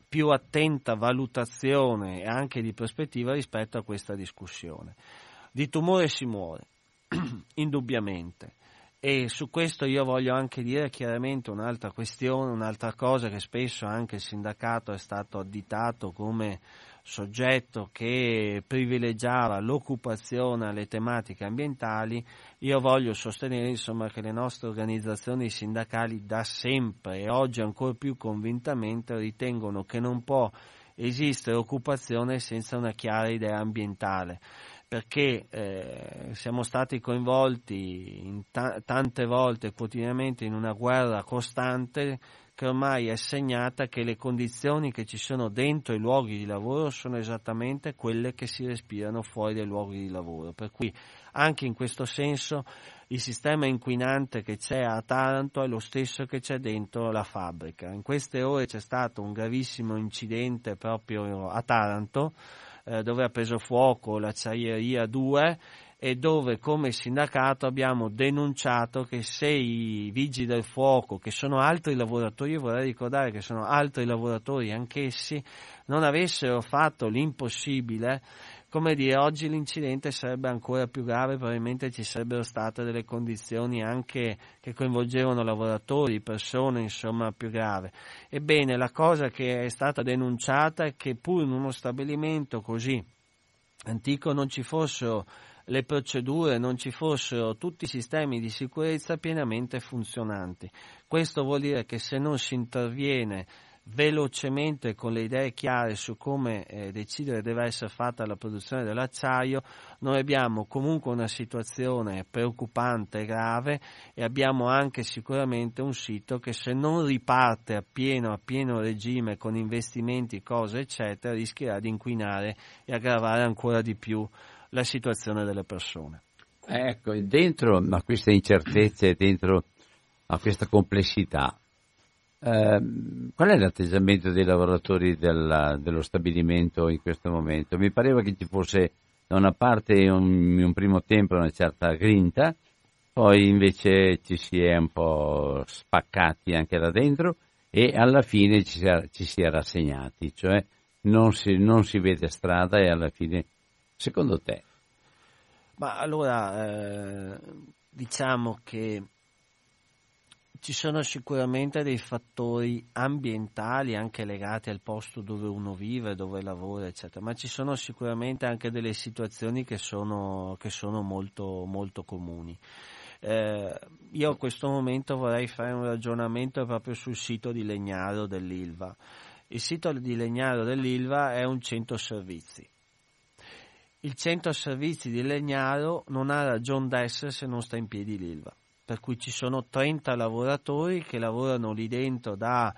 S7: più attenta valutazione e anche di prospettiva rispetto a questa discussione. Di tumore si muore, (clears throat) indubbiamente e su questo io voglio anche dire chiaramente un'altra questione, un'altra cosa che spesso anche il sindacato è stato additato come soggetto che privilegiava l'occupazione alle tematiche ambientali, io voglio sostenere insomma, che le nostre organizzazioni sindacali da sempre e oggi ancora più convintamente ritengono che non può esistere occupazione senza una chiara idea ambientale perché eh, siamo stati coinvolti ta- tante volte quotidianamente in una guerra costante che ormai è segnata che le condizioni che ci sono dentro i luoghi di lavoro sono esattamente quelle che si respirano fuori dai luoghi di lavoro. Per cui anche in questo senso il sistema inquinante che c'è a Taranto è lo stesso che c'è dentro la fabbrica. In queste ore c'è stato un gravissimo incidente proprio a Taranto eh, dove ha preso fuoco l'acciaieria 2 e dove come sindacato abbiamo denunciato che se i vigili del fuoco, che sono altri lavoratori, vorrei ricordare che sono altri lavoratori anch'essi, non avessero fatto l'impossibile come dire, oggi l'incidente sarebbe ancora più grave, probabilmente ci sarebbero state delle condizioni anche che coinvolgevano lavoratori, persone, insomma, più grave. Ebbene, la cosa che è stata denunciata è che pur in uno stabilimento così antico non ci fossero le procedure, non ci fossero tutti i sistemi di sicurezza pienamente funzionanti. Questo vuol dire che se non si interviene velocemente con le idee chiare su come eh, decidere deve essere fatta la produzione dell'acciaio, noi abbiamo comunque una situazione preoccupante e grave e abbiamo anche sicuramente un sito che se non riparte a pieno, a pieno regime con investimenti, cose eccetera, rischierà di inquinare e aggravare ancora di più la situazione delle persone.
S2: Ecco, dentro a queste incertezze, dentro a questa complessità, eh, qual è l'atteggiamento dei lavoratori della, dello stabilimento in questo momento? Mi pareva che ci fosse da una parte in un, un primo tempo una certa grinta, poi invece ci si è un po' spaccati anche da dentro e alla fine ci si è, ci si è rassegnati, cioè non si, non si, vede strada e alla fine, secondo te?
S7: Ma allora, eh, diciamo che ci sono sicuramente dei fattori ambientali anche legati al posto dove uno vive, dove lavora, eccetera, ma ci sono sicuramente anche delle situazioni che sono, che sono molto, molto comuni. Eh, io a questo momento vorrei fare un ragionamento proprio sul sito di Legnaro dell'Ilva. Il sito di Legnaro dell'Ilva è un centro servizi. Il centro servizi di Legnaro non ha ragione d'essere se non sta in piedi l'Ilva per cui ci sono 30 lavoratori che lavorano lì dentro da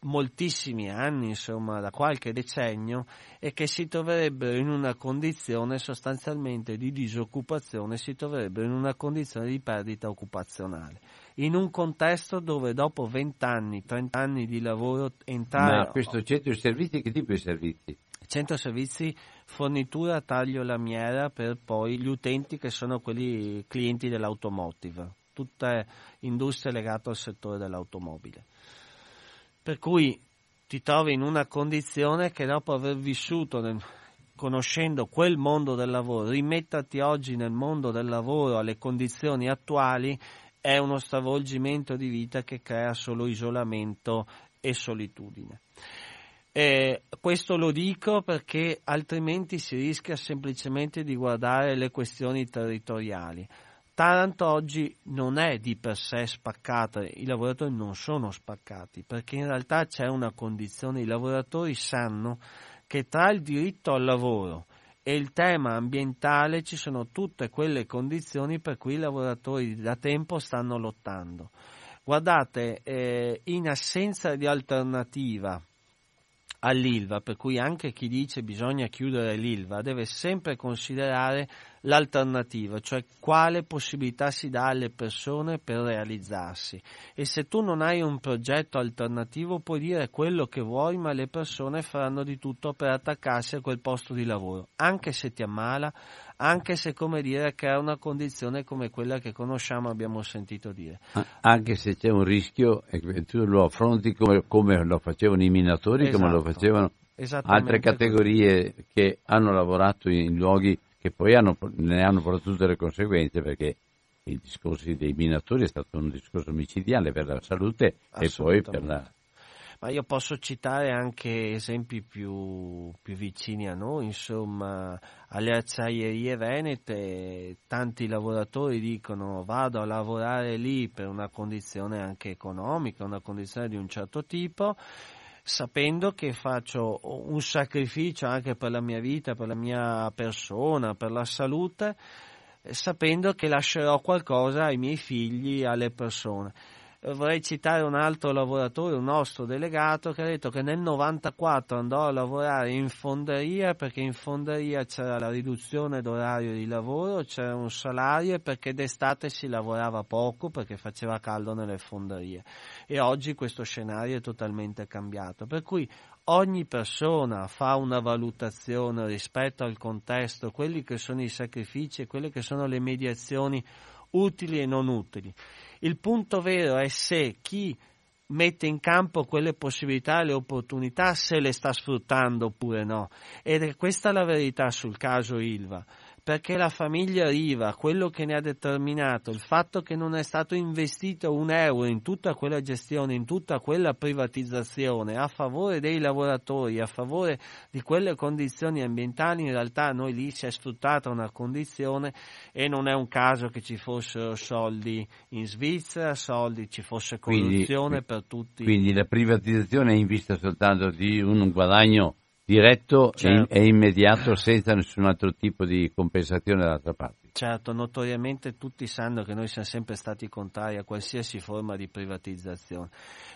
S7: moltissimi anni, insomma da qualche decennio, e che si troverebbero in una condizione sostanzialmente di disoccupazione, si troverebbero in una condizione di perdita occupazionale. In un contesto dove dopo 20 anni, 30 anni di lavoro entrare...
S2: Ma questo centro di servizi che tipo di servizi?
S7: Centro servizi, fornitura, taglio lamiera per poi gli utenti che sono quelli clienti dell'automotive tutte industrie legate al settore dell'automobile. Per cui ti trovi in una condizione che dopo aver vissuto nel, conoscendo quel mondo del lavoro, rimetterti oggi nel mondo del lavoro alle condizioni attuali è uno stravolgimento di vita che crea solo isolamento e solitudine. E questo lo dico perché altrimenti si rischia semplicemente di guardare le questioni territoriali. Taranto oggi non è di per sé spaccata, i lavoratori non sono spaccati, perché in realtà c'è una condizione, i lavoratori sanno che tra il diritto al lavoro e il tema ambientale ci sono tutte quelle condizioni per cui i lavoratori da tempo stanno lottando. Guardate, eh, in assenza di alternativa all'ILVA, per cui anche chi dice bisogna chiudere l'ILVA deve sempre considerare l'alternativa, cioè quale possibilità si dà alle persone per realizzarsi. E se tu non hai un progetto alternativo puoi dire quello che vuoi, ma le persone faranno di tutto per attaccarsi a quel posto di lavoro, anche se ti ammala, anche se come dire che è una condizione come quella che conosciamo abbiamo sentito dire.
S2: Anche se c'è un rischio e tu lo affronti come, come lo facevano i minatori, esatto. come lo esatto. facevano altre categorie che hanno lavorato in luoghi che poi hanno, ne hanno portato tutte le conseguenze perché il discorso dei minatori è stato un discorso micidiale per la salute e poi per la...
S7: Ma io posso citare anche esempi più, più vicini a noi, insomma, alle acciaierie venete tanti lavoratori dicono vado a lavorare lì per una condizione anche economica, una condizione di un certo tipo sapendo che faccio un sacrificio anche per la mia vita, per la mia persona, per la salute, sapendo che lascerò qualcosa ai miei figli, alle persone. Eh, vorrei citare un altro lavoratore, un nostro delegato, che ha detto che nel 94 andò a lavorare in fonderia perché in fonderia c'era la riduzione d'orario di lavoro, c'era un salario e perché d'estate si lavorava poco perché faceva caldo nelle fonderie. E oggi questo scenario è totalmente cambiato. Per cui ogni persona fa una valutazione rispetto al contesto, quelli che sono i sacrifici e quelle che sono le mediazioni utili e non utili. Il punto vero è se chi mette in campo quelle possibilità e le opportunità se le sta sfruttando oppure no. Ed è questa la verità sul caso Ilva perché la famiglia Riva, quello che ne ha determinato, il fatto che non è stato investito un euro in tutta quella gestione, in tutta quella privatizzazione a favore dei lavoratori, a favore di quelle condizioni ambientali, in realtà noi lì si è sfruttata una condizione e non è un caso che ci fossero soldi in Svizzera, soldi, ci fosse corruzione
S2: quindi,
S7: per tutti.
S2: Quindi la privatizzazione è in vista soltanto di un guadagno diretto certo. e, immediato senza nessun altro tipo di compensazione dall'altra parte.
S7: Certo, notoriamente tutti sanno che noi siamo sempre stati contrari a qualsiasi forma di privatizzazione.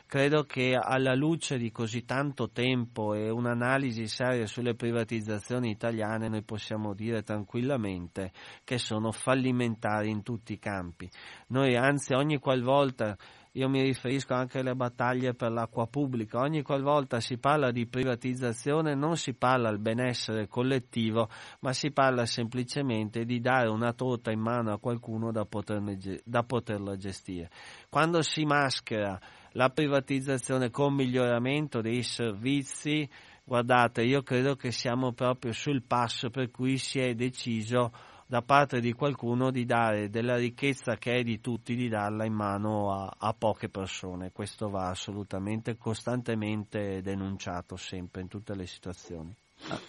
S7: Credo che alla luce di così tanto tempo e un'analisi seria sulle privatizzazioni italiane noi possiamo dire tranquillamente che sono fallimentari in tutti i campi. Noi anzi ogni qualvolta io mi riferisco anche alle battaglie per l'acqua pubblica. Ogni qualvolta si parla di privatizzazione non si parla al benessere collettivo, ma si parla semplicemente di dare una torta in mano a qualcuno da, poterne, da poterla gestire. Quando si maschera la privatizzazione con miglioramento dei servizi, guardate, io credo che siamo proprio sul passo per cui si è deciso da parte di qualcuno di dare della ricchezza che è di tutti, di darla in mano a, a poche persone. Questo va assolutamente, costantemente denunciato sempre in tutte le situazioni.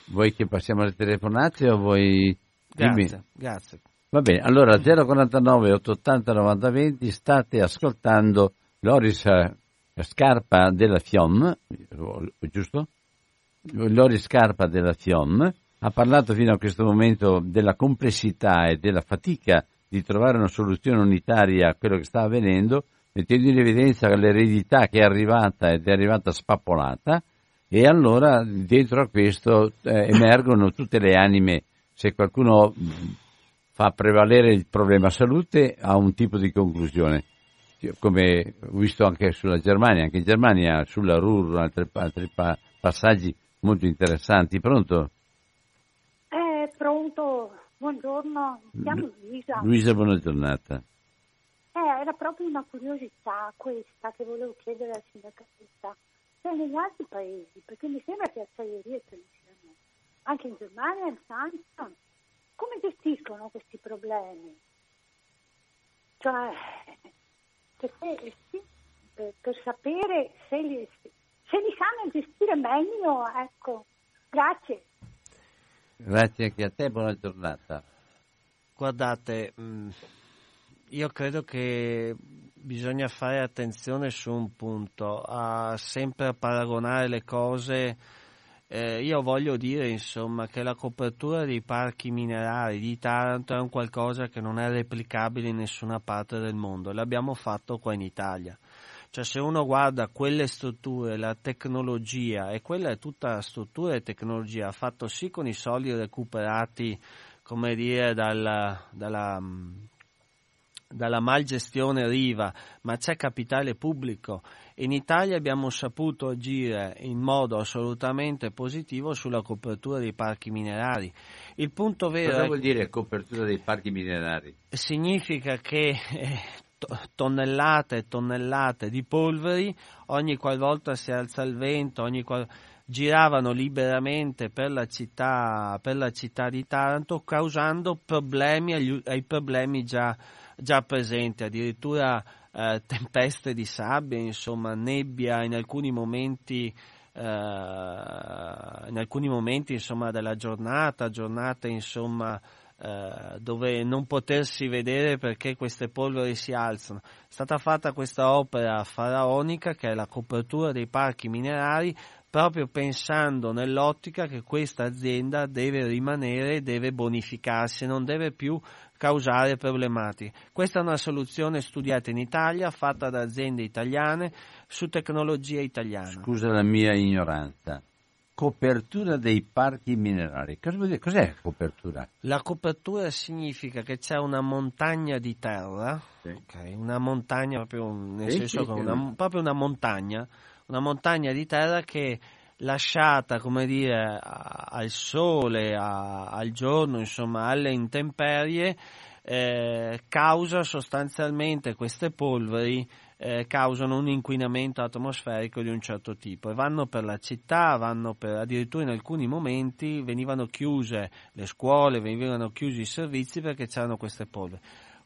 S2: Vuoi che passiamo alle telefonate o vuoi...
S7: Grazie, Dimmi. grazie.
S2: Va bene, allora 049 880 9020 state ascoltando Loris eh, Scarpa della FIOM, giusto? Loris Scarpa della FIOM ha parlato fino a questo momento della complessità e della fatica di trovare una soluzione unitaria a quello che sta avvenendo, mettendo in evidenza l'eredità che è arrivata ed è arrivata spappolata e allora dentro a questo eh, emergono tutte le anime, se qualcuno fa prevalere il problema salute ha un tipo di conclusione come ho visto anche sulla Germania, anche in Germania sulla RUR, altri, altri pa- passaggi molto interessanti. Pronto?
S8: Pronto, buongiorno, mi chiamo Luisa.
S2: Luisa, buona giornata.
S8: Eh, era proprio una curiosità questa che volevo chiedere al sindacalista. Cioè negli altri paesi, perché mi sembra che acciaierie ce ne siano, anche in Germania, in Francia, come gestiscono questi problemi? Cioè, perché, sì, per, per, sapere se li, se li sanno gestire meglio, ecco. Grazie.
S2: Grazie anche a te, buona giornata.
S7: Guardate, mm, io credo che bisogna fare attenzione su un punto, a sempre paragonare le cose. Eh, io voglio dire insomma che la copertura dei parchi minerari di Taranto è un qualcosa che non è replicabile in nessuna parte del mondo l'abbiamo fatto qua in Italia. Cioè se uno guarda quelle strutture, la tecnologia, e quella è tutta struttura e tecnologia, fatto sì con i soldi recuperati, come dire, dalla, dalla, dalla malgestione riva, ma c'è capitale pubblico. In Italia abbiamo saputo agire in modo assolutamente positivo sulla copertura dei parchi minerari. Il punto vero
S2: Cosa vuol dire copertura dei parchi minerari?
S7: Significa che eh, tonnellate e tonnellate di polveri, ogni qualvolta si alza il vento, ogni qual... giravano liberamente per la, città, per la città di Taranto causando problemi agli, ai problemi già, già presenti, addirittura eh, tempeste di sabbia, insomma nebbia in alcuni momenti Uh, in alcuni momenti insomma, della giornata, giornate insomma, eh, dove non potersi vedere perché queste polveri si alzano. È stata fatta questa opera faraonica che è la copertura dei parchi minerari proprio pensando nell'ottica che questa azienda deve rimanere, deve bonificarsi, non deve più causare problematiche. Questa è una soluzione studiata in Italia, fatta da aziende italiane, su tecnologia italiana.
S2: Scusa la mia ignoranza copertura dei parchi minerari. Cosa vuol dire? Cos'è copertura?
S7: La copertura significa che c'è una montagna di terra, sì. okay, una montagna proprio nel sì, senso sì, una, proprio una montagna, una montagna di terra che lasciata, come dire, al sole, a, al giorno, insomma, alle intemperie, eh, causa sostanzialmente queste polveri eh, causano un inquinamento atmosferico di un certo tipo e vanno per la città, vanno per, addirittura in alcuni momenti venivano chiuse le scuole, venivano chiusi i servizi perché c'erano queste polveri.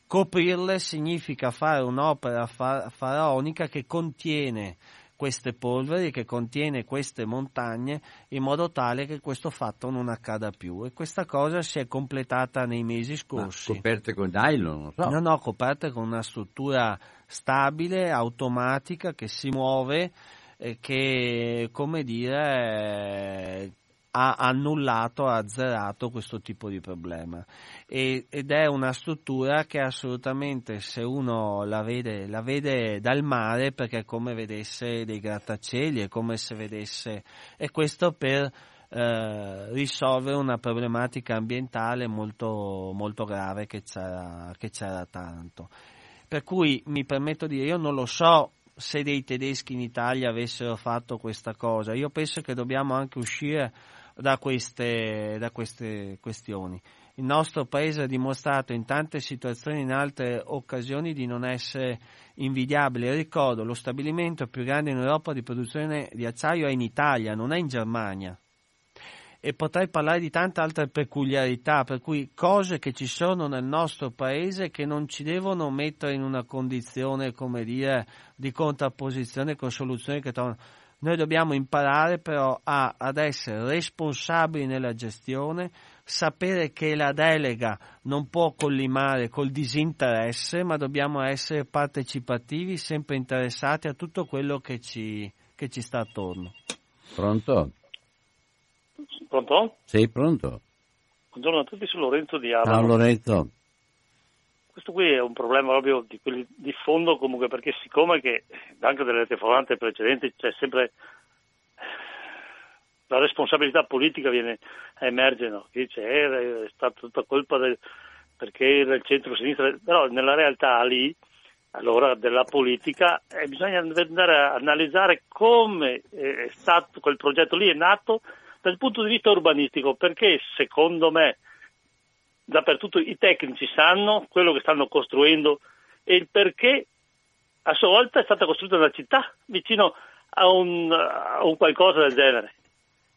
S7: Coprirle significa fare un'opera faraonica che contiene queste polveri, che contiene queste montagne, in modo tale che questo fatto non accada più. E questa cosa si è completata nei mesi scorsi.
S2: Ma coperte con nylon, so.
S7: No, no, coperte con una struttura stabile, automatica, che si muove e che, come dire, ha annullato, ha azzerato questo tipo di problema. E, ed è una struttura che assolutamente, se uno la vede, la vede dal mare, perché è come vedesse dei grattacieli, è come se vedesse... E questo per eh, risolvere una problematica ambientale molto, molto grave che c'era, che c'era tanto. Per cui mi permetto di dire, io non lo so se dei tedeschi in Italia avessero fatto questa cosa, io penso che dobbiamo anche uscire da queste, da queste questioni. Il nostro Paese ha dimostrato in tante situazioni, in altre occasioni, di non essere invidiabile. Ricordo, lo stabilimento più grande in Europa di produzione di acciaio è in Italia, non è in Germania. E potrei parlare di tante altre peculiarità, per cui cose che ci sono nel nostro paese che non ci devono mettere in una condizione, come dire, di contrapposizione con soluzioni che trovano noi dobbiamo imparare però a, ad essere responsabili nella gestione, sapere che la delega non può collimare col disinteresse, ma dobbiamo essere partecipativi, sempre interessati a tutto quello che ci, che ci sta attorno.
S2: Pronto?
S9: Pronto?
S2: Sei pronto?
S9: Buongiorno a tutti, sono Lorenzo di.
S2: Ciao Lorenzo
S9: questo qui è un problema proprio di, quelli di fondo comunque perché siccome che anche delle telefonate precedenti c'è sempre la responsabilità politica viene a emergere, no? Chi dice eh, è stata tutta colpa del, perché era il centro-sinistra, però nella realtà lì allora della politica eh, bisogna andare a analizzare come è stato quel progetto lì è nato dal punto di vista urbanistico perché secondo me dappertutto i tecnici sanno quello che stanno costruendo e il perché a sua volta è stata costruita una città vicino a un, a un qualcosa del genere.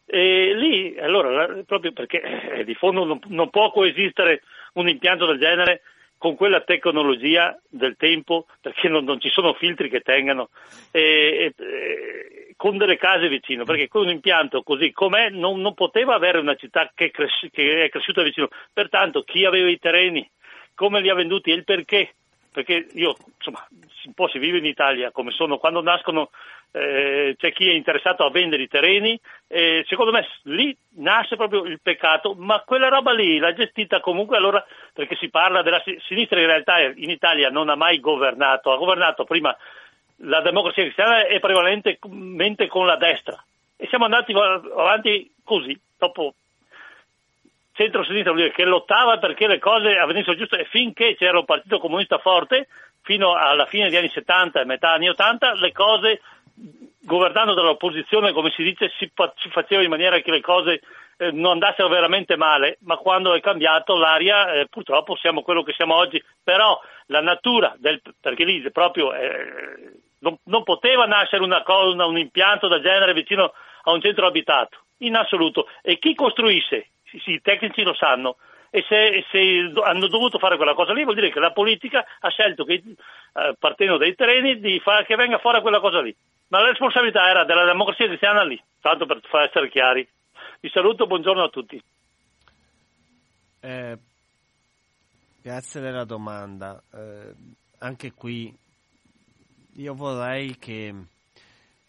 S9: E lì, allora, proprio perché eh, di fondo non, non, può coesistere un impianto del genere con quella tecnologia del tempo, perché non, non ci sono filtri che tengano. E, e, con delle case vicino, perché con un impianto così com'è non, non poteva avere una città che, cres- che, è cresciuta vicino. Pertanto chi aveva i terreni, come li ha venduti e il perché, perché io insomma un po' si vive in Italia come sono, quando nascono eh, c'è chi è interessato a vendere i terreni, eh, secondo me lì nasce proprio il peccato, ma quella roba lì l'ha gestita comunque allora perché si parla della sinistra in realtà in Italia non ha mai governato, ha governato prima la democrazia cristiana è prevalentemente con la destra. E siamo andati avanti così, dopo centro-sinistra che lottava perché le cose avvenissero giusto e finché c'era un partito comunista forte, fino alla fine degli anni 70 e metà anni 80, le cose governando dall'opposizione, come si dice, si, si faceva in maniera che le cose eh, non andassero veramente male, ma quando è cambiato l'aria eh, purtroppo siamo quello che siamo oggi, però la natura del, perché lì proprio eh, non, non, poteva nascere una cosa, un impianto del genere vicino a un centro abitato, in assoluto. E chi costruisse, i tecnici lo sanno, e se, se, hanno dovuto fare quella cosa lì vuol dire che la politica ha scelto che eh, partendo dai terreni di fare che venga fuori quella cosa lì. Ma la responsabilità era della democrazia cristiana lì, tanto per far essere chiari. Vi saluto, buongiorno a tutti.
S7: Eh, grazie della domanda. Eh, anche qui io vorrei che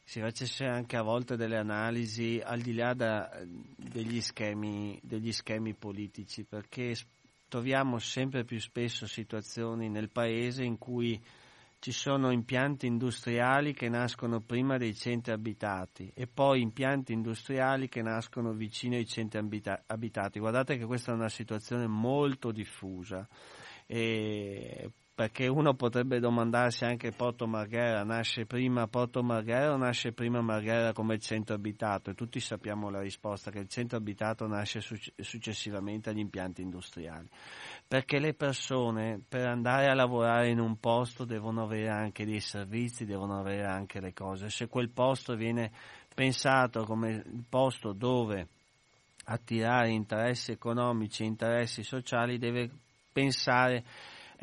S7: si facesse anche a volte delle analisi al di là da, degli, schemi, degli schemi politici, perché troviamo sempre più spesso situazioni nel paese in cui ci sono impianti industriali che nascono prima dei centri abitati e poi impianti industriali che nascono vicino ai centri abitati. Guardate che questa è una situazione molto diffusa. E perché uno potrebbe domandarsi anche Porto Marghera, nasce prima Porto Marghera o nasce prima Marghera come centro abitato? E tutti sappiamo la risposta che il centro abitato nasce successivamente agli impianti industriali, perché le persone per andare a lavorare in un posto devono avere anche dei servizi, devono avere anche le cose. Se quel posto viene pensato come il posto dove attirare interessi economici interessi sociali deve pensare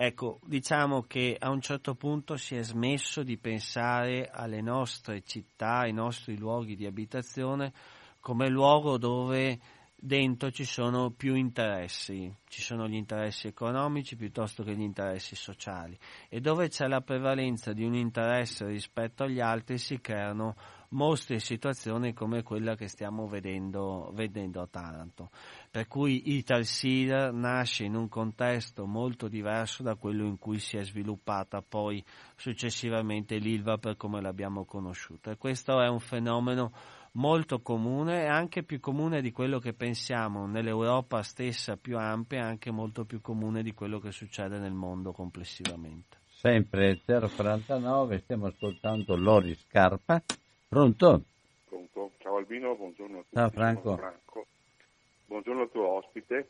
S7: Ecco, diciamo che a un certo punto si è smesso di pensare alle nostre città, ai nostri luoghi di abitazione come luogo dove dentro ci sono più interessi, ci sono gli interessi economici piuttosto che gli interessi sociali. E dove c'è la prevalenza di un interesse rispetto agli altri si creano mostri situazioni come quella che stiamo vedendo, vedendo a Taranto. Per cui Italsida nasce in un contesto molto diverso da quello in cui si è sviluppata poi successivamente l'Ilva per come l'abbiamo conosciuta. E questo è un fenomeno molto comune e anche più comune di quello che pensiamo nell'Europa stessa più ampia e anche molto più comune di quello che succede nel mondo complessivamente.
S2: Sempre 049, stiamo ascoltando Lori Scarpa Pronto?
S10: Pronto. Ciao Albino, buongiorno a tutti.
S2: Ciao Franco.
S10: Franco. Buongiorno al tuo ospite.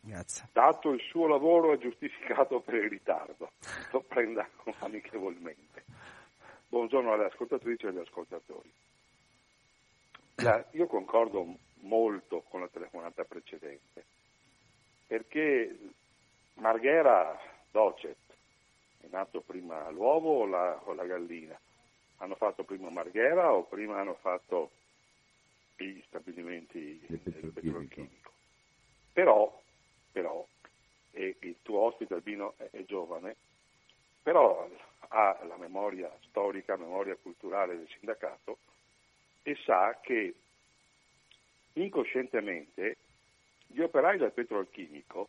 S7: Grazie.
S10: Dato il suo lavoro è giustificato per il ritardo. Lo prenda amichevolmente. Buongiorno alle ascoltatrici e agli ascoltatori. La, io concordo molto con la telefonata precedente, perché Marghera Docet è nato prima l'uovo o la, o la gallina? Marghera o prima hanno fatto gli stabilimenti del petrolchimico. Però, però e il tuo ospite Albino è, è giovane, però ha la memoria storica, memoria culturale del sindacato e sa che incoscientemente gli operai del petrolchimico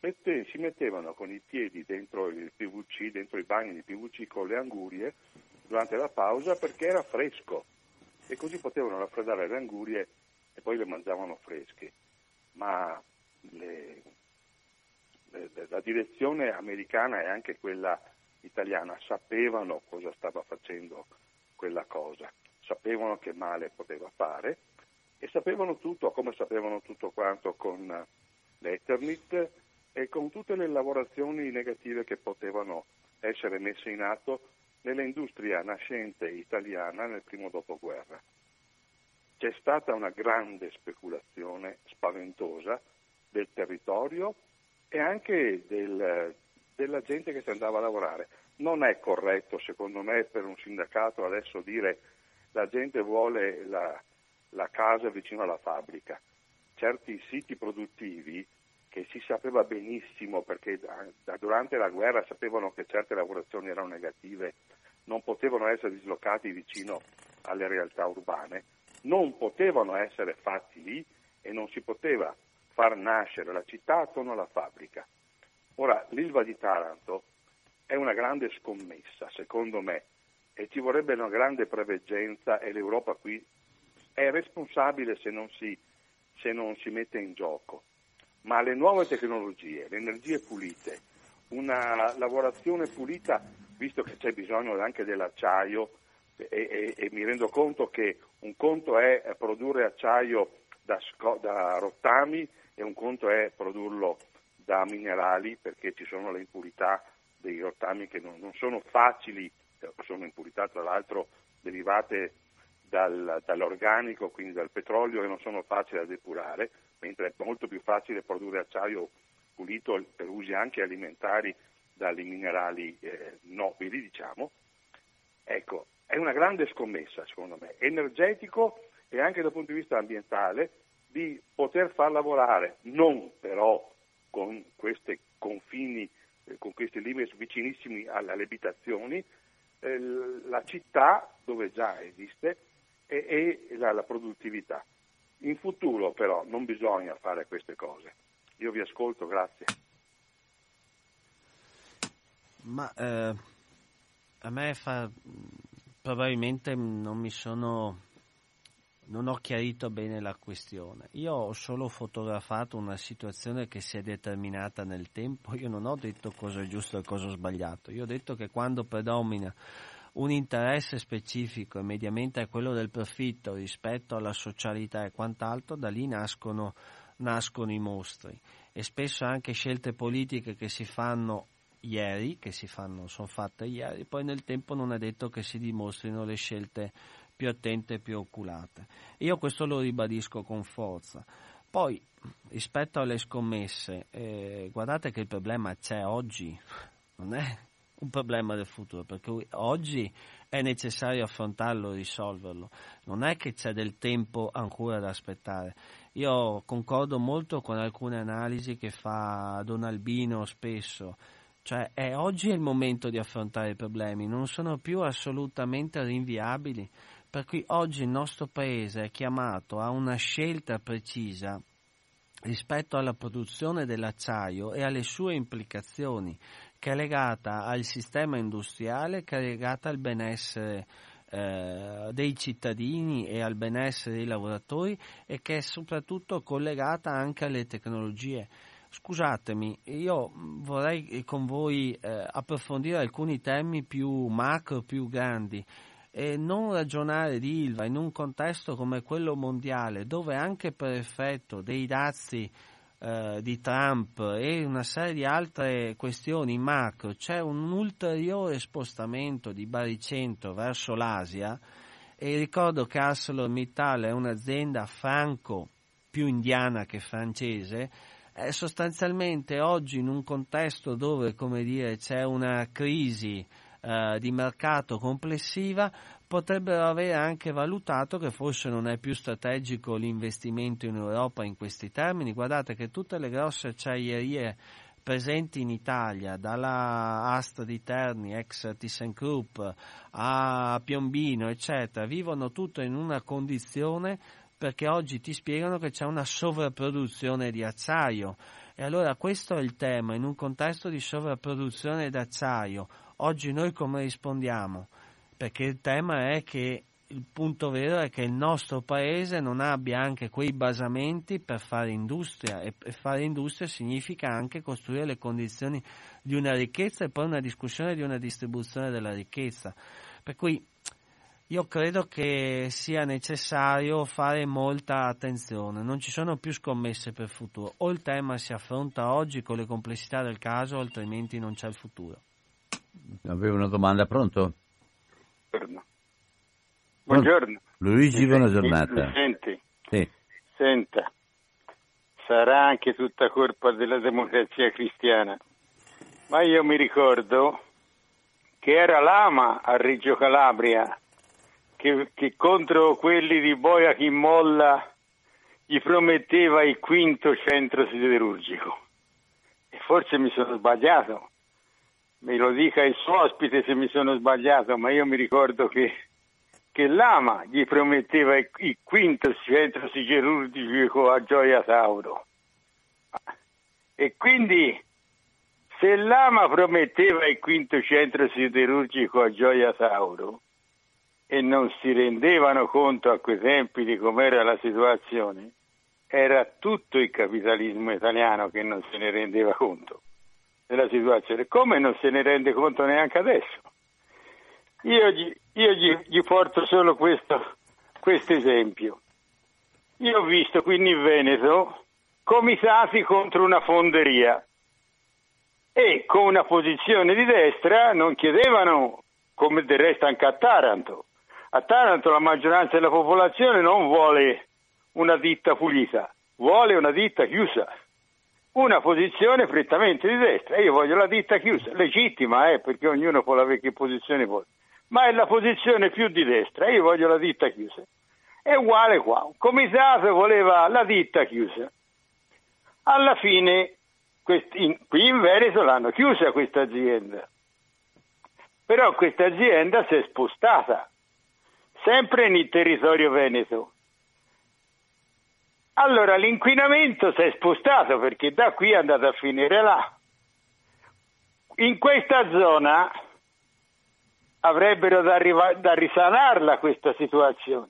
S10: mette, si mettevano con i piedi dentro il PVC, dentro i bagni di PVC con le angurie durante la pausa perché era fresco e così potevano raffreddare le angurie e poi le mangiavano fresche. Ma le, le, la direzione americana e anche quella italiana sapevano cosa stava facendo quella cosa, sapevano che male poteva fare e sapevano tutto, come sapevano tutto quanto con l'Eternit e con tutte le lavorazioni negative che potevano essere messe in atto nell'industria nascente italiana nel primo dopoguerra. C'è stata una grande speculazione spaventosa del territorio e anche del, della gente che si andava a lavorare. Non è corretto, secondo me, per un sindacato adesso dire la gente vuole la, la casa vicino alla fabbrica. Certi siti produttivi che si sapeva benissimo perché da, da durante la guerra sapevano che certe lavorazioni erano negative non potevano essere dislocati vicino alle realtà urbane, non potevano essere fatti lì e non si poteva far nascere la città attorno alla fabbrica. Ora, l'Ilva di Taranto è una grande scommessa, secondo me, e ci vorrebbe una grande preveggenza e l'Europa qui è responsabile se non si, se non si mette in gioco. Ma le nuove tecnologie, le energie pulite, una lavorazione pulita visto che c'è bisogno anche dell'acciaio e, e, e mi rendo conto che un conto è produrre acciaio da, da rottami e un conto è produrlo da minerali perché ci sono le impurità dei rottami che non, non sono facili, eh, sono impurità tra l'altro derivate dal, dall'organico, quindi dal petrolio e non sono facili da depurare, mentre è molto più facile produrre acciaio pulito per usi anche alimentari dalle minerali eh, nobili, diciamo, ecco, è una grande scommessa, secondo me, energetico e anche dal punto di vista ambientale, di poter far lavorare, non però con questi confini, eh, con questi limiti vicinissimi alle, alle abitazioni, eh, la città dove già esiste e, e la, la produttività. In futuro però non bisogna fare queste cose. Io vi ascolto, grazie.
S7: Ma eh, a me fa, probabilmente non mi sono non ho chiarito bene la questione. Io ho solo fotografato una situazione che si è determinata nel tempo. Io non ho detto cosa è giusto e cosa è sbagliato. Io ho detto che quando predomina un interesse specifico e mediamente è quello del profitto rispetto alla socialità e quant'altro, da lì nascono, nascono i mostri. E spesso anche scelte politiche che si fanno ieri, che si fanno, sono fatte ieri, poi nel tempo non è detto che si dimostrino le scelte più attente e più oculate. Io questo lo ribadisco con forza. Poi, rispetto alle scommesse, eh, guardate che il problema c'è oggi, non è un problema del futuro, perché oggi è necessario affrontarlo risolverlo, non è che c'è del tempo ancora da aspettare. Io concordo molto con alcune analisi che fa Don Albino spesso, cioè è oggi è il momento di affrontare i problemi, non sono più assolutamente rinviabili. Per cui oggi il nostro Paese è chiamato a una scelta precisa rispetto alla produzione dell'acciaio e alle sue implicazioni, che è legata al sistema industriale, che è legata al benessere eh, dei cittadini e al benessere dei lavoratori e che è soprattutto collegata anche alle tecnologie. Scusatemi, io vorrei con voi eh, approfondire alcuni temi più macro, più grandi e non ragionare di Ilva in un contesto come quello mondiale, dove anche per effetto dei dazi eh, di Trump e una serie di altre questioni macro c'è un ulteriore spostamento di baricentro verso l'Asia. E ricordo che ArcelorMittal è un'azienda franco più indiana che francese, è sostanzialmente oggi in un contesto dove dire, c'è una crisi eh, di mercato complessiva, potrebbero avere anche valutato che forse non è più strategico l'investimento in Europa in questi termini. Guardate che tutte le grosse acciaierie presenti in Italia, dalla Asta di Terni, ex ThyssenKrupp, a Piombino, eccetera, vivono tutte in una condizione perché oggi ti spiegano che c'è una sovrapproduzione di acciaio. E allora questo è il tema, in un contesto di sovrapproduzione d'acciaio, Oggi noi come rispondiamo? Perché il tema è che il punto vero è che il nostro paese non abbia anche quei basamenti per fare industria e fare industria significa anche costruire le condizioni di una ricchezza e poi una discussione di una distribuzione della ricchezza. Per cui io credo che sia necessario fare molta attenzione, non ci sono più scommesse per il futuro, o il tema si affronta oggi con le complessità del caso, altrimenti non c'è il futuro.
S2: Avevo una domanda, pronto?
S11: Buongiorno. Buongiorno.
S2: Luigi, buona giornata.
S11: Mi senti?
S2: Sì.
S11: Senta, sarà anche tutta colpa della democrazia cristiana, ma io mi ricordo che era l'Ama a Reggio Calabria che, che contro quelli di Boia chi molla gli prometteva il quinto centro siderurgico. E forse mi sono sbagliato me lo dica il suo ospite se mi sono sbagliato, ma io mi ricordo che, che l'Ama gli prometteva il, il quinto centro siderurgico a Gioia Tauro. E quindi se l'Ama prometteva il quinto centro siderurgico a Gioia Tauro e non si rendevano conto a quei tempi di com'era la situazione, era tutto il capitalismo italiano che non se ne rendeva conto della situazione, come non se ne rende conto neanche adesso. Io gli, io gli, gli porto solo questo, questo esempio. Io ho visto qui in Veneto comitati contro una fonderia e con una posizione di destra non chiedevano, come del resto anche a Taranto. A Taranto la maggioranza della popolazione non vuole una ditta pulita, vuole una ditta chiusa una posizione prettamente di destra. Io voglio la ditta chiusa, legittima, eh, perché ognuno può avere che posizione vuole, ma è la posizione più di destra. Io voglio la ditta chiusa. È uguale qua. Un comitato voleva la ditta chiusa. Alla fine, qui in Veneto l'hanno chiusa questa azienda. Però questa azienda si è spostata, sempre nel territorio veneto allora l'inquinamento si è spostato perché da qui è andato a finire là. In questa zona avrebbero da, arriva- da risanarla questa situazione.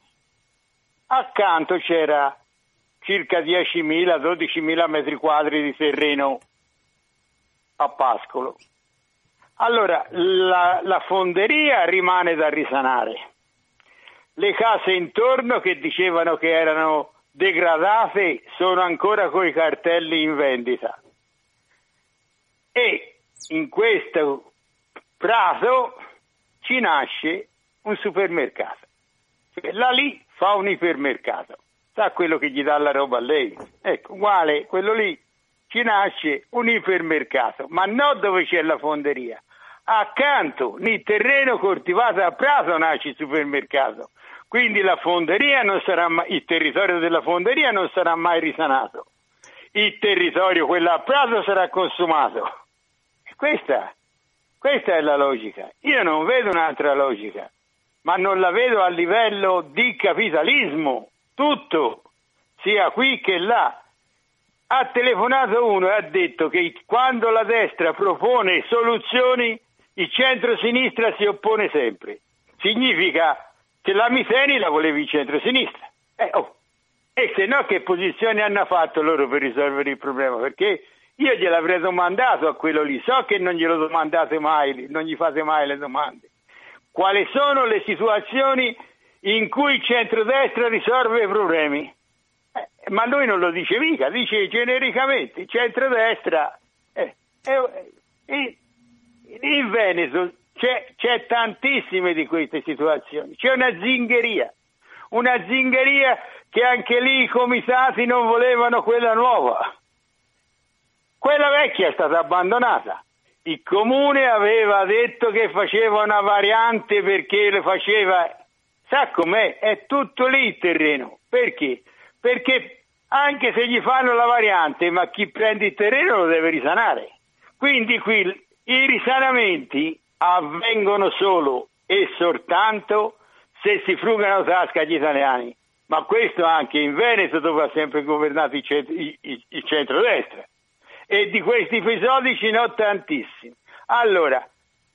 S11: accanto c'era circa 10.000-12.000 metri quadri di terreno a pascolo. Allora, la, la fonderia rimane da risanare. Le case intorno che dicevano che erano degradate sono ancora coi cartelli in vendita. E in questo prato ci nasce un supermercato. Cioè, là lì fa un ipermercato. Sa quello che gli dà la roba a lei? Ecco, uguale, quello lì ci nasce un ipermercato, ma non dove c'è la fonderia. Accanto, nel terreno coltivato a prato nasce il supermercato. Quindi la fonderia non sarà mai, il territorio della fonderia non sarà mai risanato. Il territorio, quello a prato, sarà consumato. Questa, questa è la logica. Io non vedo un'altra logica, ma non la vedo a livello di capitalismo. Tutto, sia qui che là. Ha telefonato uno e ha detto che quando la destra propone soluzioni, il centro-sinistra si oppone sempre. Significa che la Miseni la volevi il centro-sinistra. Eh, oh. E se no che posizione hanno fatto loro per risolvere il problema? Perché io gliel'avrei domandato a quello lì, so che non glielo domandate mai, non gli fate mai le domande. Quali sono le situazioni in cui il centrodestra risolve i problemi? Eh, ma lui non lo dice mica, dice genericamente, il centrodestra. Eh, eh, in Veneto c'è, c'è tantissime di queste situazioni, c'è una zingheria, una zingheria che anche lì i comitati non volevano quella nuova quella vecchia è stata abbandonata. Il comune aveva detto che faceva una variante perché lo faceva. Sa com'è? È tutto lì il terreno. Perché? Perché anche se gli fanno la variante, ma chi prende il terreno lo deve risanare. Quindi qui i risanamenti avvengono solo e soltanto se si frugano tasca agli italiani. Ma questo anche in Veneto dove ha sempre governato il, centro, il, il, centrodestra e di questi episodi ce ne ho tantissimi. Allora,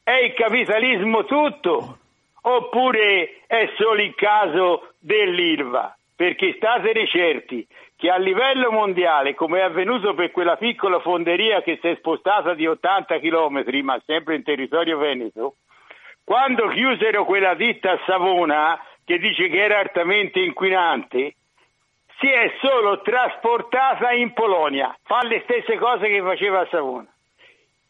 S11: è il capitalismo tutto oppure è solo il caso dell'ILVA? Perché state certi che a livello mondiale, come è avvenuto per quella piccola fonderia che si è spostata di 80 km, ma sempre in territorio veneto, quando chiusero quella ditta a Savona, che dice che era altamente inquinante, si è solo trasportata in Polonia, fa le stesse cose che faceva a Savona.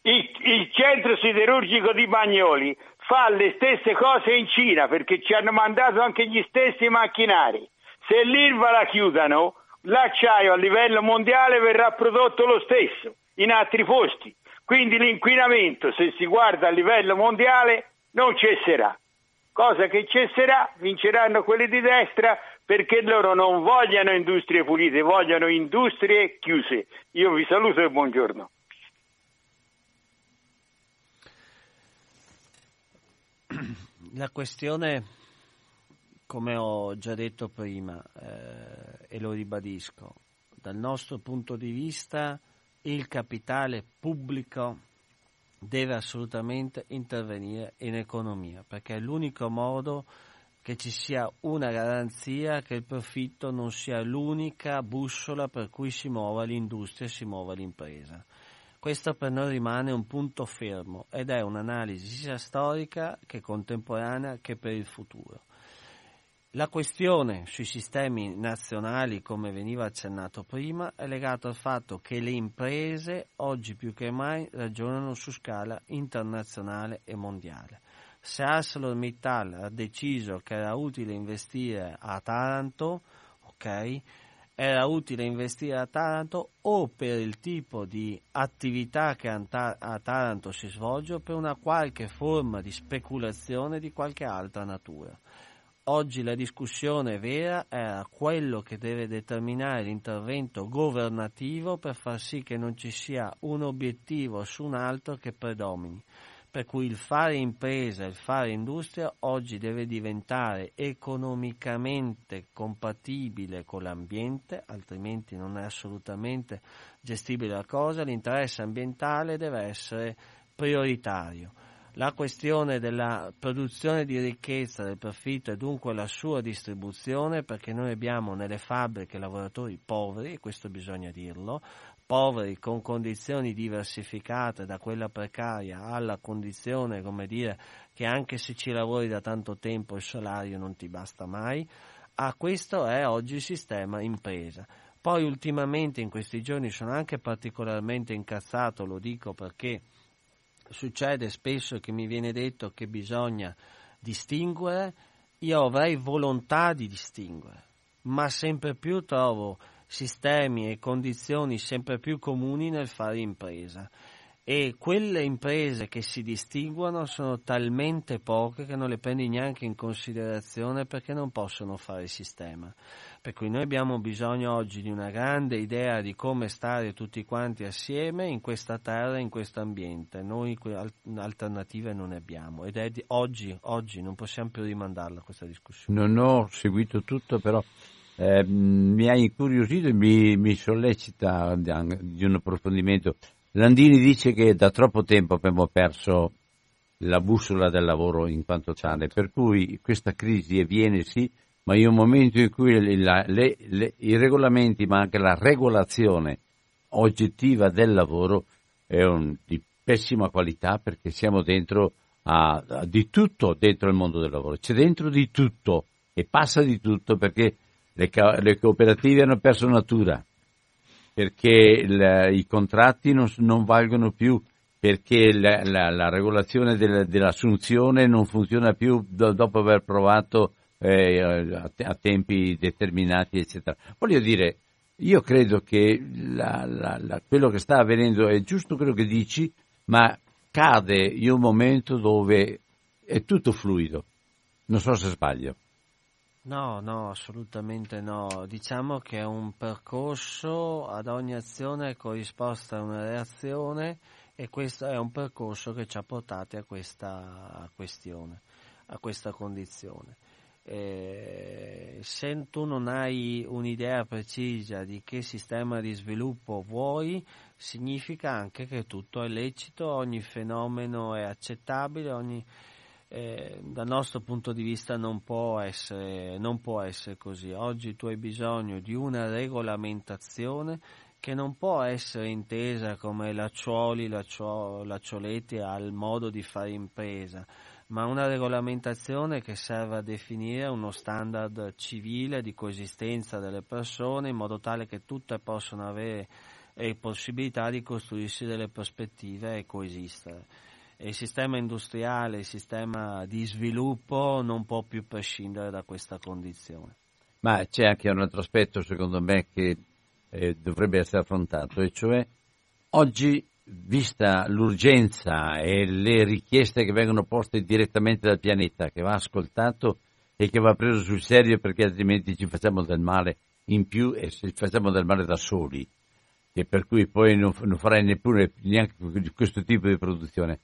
S11: Il, il, centro siderurgico di Bagnoli fa le stesse cose in Cina perché ci hanno mandato anche gli stessi macchinari. Se l'IRVA la chiudano, l'acciaio a livello mondiale verrà prodotto lo stesso in altri posti. Quindi l'inquinamento, se si guarda a livello mondiale, non cesserà. Cosa che cesserà, vinceranno quelli di destra perché loro non vogliono industrie pulite, vogliono industrie chiuse. Io vi saluto e buongiorno.
S7: La questione, come ho già detto prima eh, e lo ribadisco, dal nostro punto di vista il capitale pubblico deve assolutamente intervenire in economia perché è l'unico modo che ci sia una garanzia che il profitto non sia l'unica bussola per cui si muova l'industria e si muova l'impresa. Questo per noi rimane un punto fermo ed è un'analisi sia storica che contemporanea che per il futuro. La questione sui sistemi nazionali, come veniva accennato prima, è legata al fatto che le imprese oggi più che mai ragionano su scala internazionale e mondiale se ArcelorMittal ha deciso che era utile investire a Taranto, ok, era utile investire a Taranto o per il tipo di attività che a Taranto si svolge o per una qualche forma di speculazione di qualche altra natura. Oggi la discussione vera era quello che deve determinare l'intervento governativo per far sì che non ci sia un obiettivo su un altro che predomini per cui il fare impresa, il fare industria oggi deve diventare economicamente compatibile con l'ambiente, altrimenti non è assolutamente gestibile la cosa, l'interesse ambientale deve essere prioritario. La questione della produzione di ricchezza, del profitto e dunque la sua distribuzione, perché noi abbiamo nelle fabbriche lavoratori poveri, e questo bisogna dirlo, poveri con condizioni diversificate da quella precaria alla condizione, come dire, che anche se ci lavori da tanto tempo il salario non ti basta mai, a questo è oggi il sistema impresa. Poi ultimamente in questi giorni sono anche particolarmente incazzato, lo dico perché succede spesso che mi viene detto che bisogna distinguere, io avrei volontà di distinguere, ma sempre più trovo sistemi e condizioni sempre più comuni nel fare impresa e quelle imprese che si distinguono sono talmente poche che non le prendi neanche in considerazione perché non possono fare sistema. Per cui noi abbiamo bisogno oggi di una grande idea di come stare tutti quanti assieme in questa terra, in questo ambiente. Noi alternative non ne abbiamo ed è di oggi, oggi non possiamo più rimandarla questa discussione.
S2: Non ho seguito tutto, però eh, mi ha incuriosito e mi, mi sollecita di un approfondimento. Landini dice che da troppo tempo abbiamo perso la bussola del lavoro in quanto tale, per cui questa crisi avviene sì, ma in un momento in cui la, le, le, i regolamenti, ma anche la regolazione oggettiva del lavoro è un, di pessima qualità perché siamo dentro a, a, di tutto dentro il mondo del lavoro, c'è dentro di tutto e passa di tutto perché le, le cooperative hanno perso natura, perché il, i contratti non, non, valgono più, perché la, la, la regolazione del, dell'assunzione non funziona più do, dopo aver provato eh, a, a, tempi determinati, eccetera. Voglio dire, io credo che la, quello che sta avvenendo è giusto quello che dici, ma cade in un momento dove è tutto fluido. Non so se sbaglio.
S7: No, no, assolutamente no. Diciamo che è un percorso, ad ogni azione è corrisposta una reazione e questo è un percorso che ci ha portati a questa questione, a questa condizione. Eh, se tu non hai un'idea precisa di che sistema di sviluppo vuoi, significa anche che tutto è lecito, ogni fenomeno è accettabile, ogni, eh, dal nostro punto di vista non può, essere, non può essere così. Oggi tu hai bisogno di una regolamentazione che non può essere intesa come lacciuoli, laccio, laccioletti al modo di fare impresa ma una regolamentazione che serve a definire uno standard civile di coesistenza delle persone in modo tale che tutte possano avere eh, possibilità di costruirsi delle prospettive e coesistere. Il sistema industriale, il sistema di sviluppo non può più prescindere da questa condizione.
S2: Ma c'è anche un altro aspetto, secondo me, che eh, dovrebbe essere affrontato, e cioè oggi vista l'urgenza e le richieste che vengono poste direttamente dal pianeta, che va ascoltato e che va preso sul serio perché altrimenti ci facciamo del male in più e ci facciamo del male da soli, e per cui poi non, non farai neppure neanche questo tipo di produzione.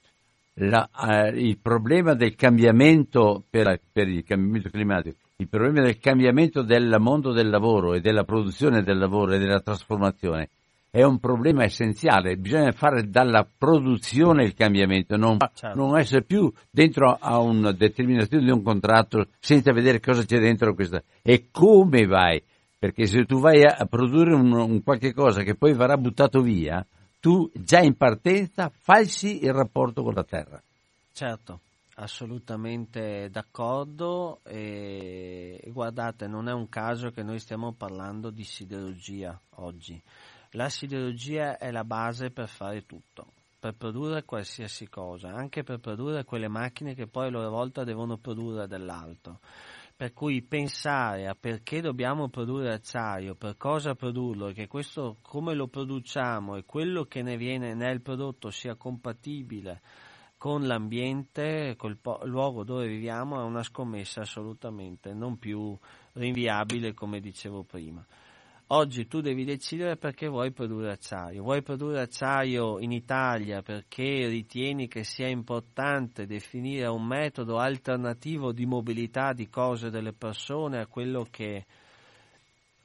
S2: La, eh, il problema del cambiamento per, per il cambiamento climatico, il problema del cambiamento del mondo del lavoro e della produzione del lavoro e della trasformazione è un problema essenziale, bisogna fare dalla produzione il cambiamento, non, ah, certo. non essere più dentro a una determinazione di un contratto senza vedere cosa c'è dentro questa. E come vai, perché se tu vai a produrre un, un qualche cosa che poi verrà buttato via, tu già in partenza falsi il rapporto con la terra.
S7: Certo. Assolutamente d'accordo e guardate non è un caso che noi stiamo parlando di siderurgia oggi la siderurgia è la base per fare tutto, per produrre qualsiasi cosa, anche per produrre quelle macchine che poi a loro volta devono produrre dell'altro. Per cui pensare a perché dobbiamo produrre acciaio, per cosa produrlo e che questo come lo produciamo e quello che ne viene nel prodotto sia compatibile con l'ambiente, col po- luogo dove viviamo, è una scommessa assolutamente non più rinviabile come dicevo prima. Oggi tu devi decidere perché vuoi produrre acciaio. Vuoi produrre acciaio in Italia perché ritieni che sia importante definire un metodo alternativo di mobilità di cose delle persone a quello che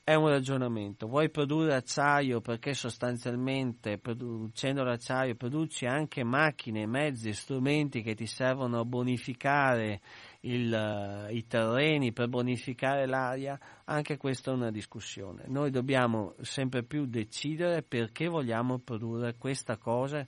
S7: è un ragionamento. Vuoi produrre acciaio perché sostanzialmente producendo l'acciaio produci anche macchine, mezzi strumenti che ti servono a bonificare il, i terreni, per bonificare l'aria, anche questa è una discussione. Noi dobbiamo sempre più decidere perché vogliamo produrre questa cosa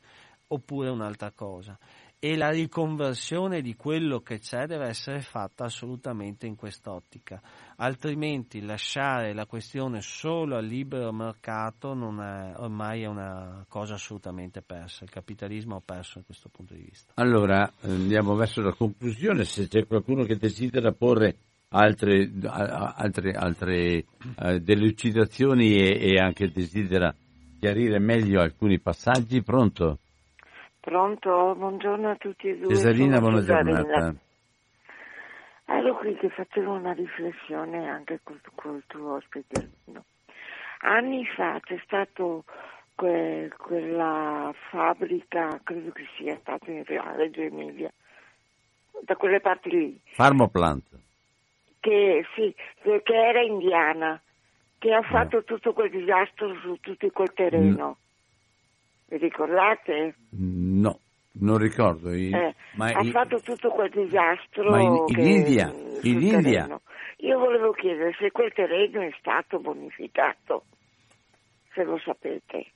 S7: oppure un'altra cosa e la riconversione di quello che c'è deve essere fatta assolutamente in quest'ottica, altrimenti lasciare la questione solo al libero mercato non è, ormai è una cosa assolutamente persa, il capitalismo ha perso da questo punto di vista.
S2: Allora andiamo verso la conclusione, se c'è qualcuno che desidera porre altre, altre, altre uh, delucidazioni e, e anche desidera chiarire meglio alcuni passaggi, pronto?
S12: Pronto? Buongiorno a tutti e due.
S2: Cesarina, buona giornata.
S12: Ero qui che facevo una riflessione anche col, col tuo ospite. Anni fa c'è stato que, quella fabbrica, credo che sia stata in Reggio Emilia, da quelle parti lì.
S2: Farmoplant.
S12: Che, sì, che era indiana, che ha fatto tutto quel disastro su tutto quel terreno. Vi ricordate?
S2: No, non ricordo.
S12: I, eh, ha i, fatto tutto quel disastro.
S2: Ma in, in India? In India?
S12: Io volevo chiedere se quel terreno è stato bonificato, se lo sapete.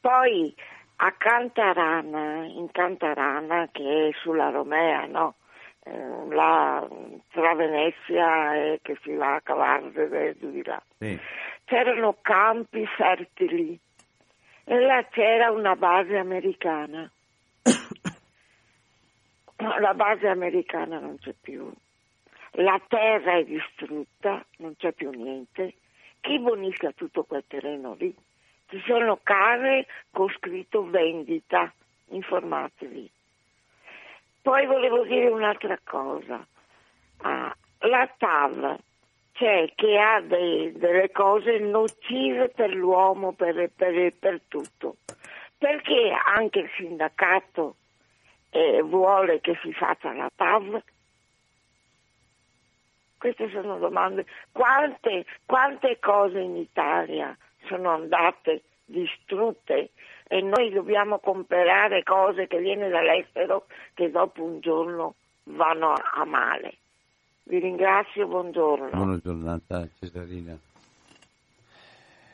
S12: Poi a Cantarana, in Cantarana, che è sulla Romea, no? Eh, là tra Venezia e che si va a cavare giù di là. Sì. C'erano campi fertili e là c'era una base americana. (coughs) La base americana non c'è più. La terra è distrutta, non c'è più niente. Chi bonifica tutto quel terreno lì? Ci sono case con scritto vendita, informatevi. Poi volevo dire un'altra cosa. Ah, la TAV c'è che ha dei, delle cose nocive per l'uomo, per, per, per tutto. Perché anche il sindacato eh, vuole che si faccia la TAV? Queste sono domande. Quante, quante cose in Italia sono andate distrutte e noi dobbiamo comprare cose che viene dall'estero che dopo un giorno vanno a male. Vi ringrazio, buongiorno.
S2: Buona giornata Cesarina.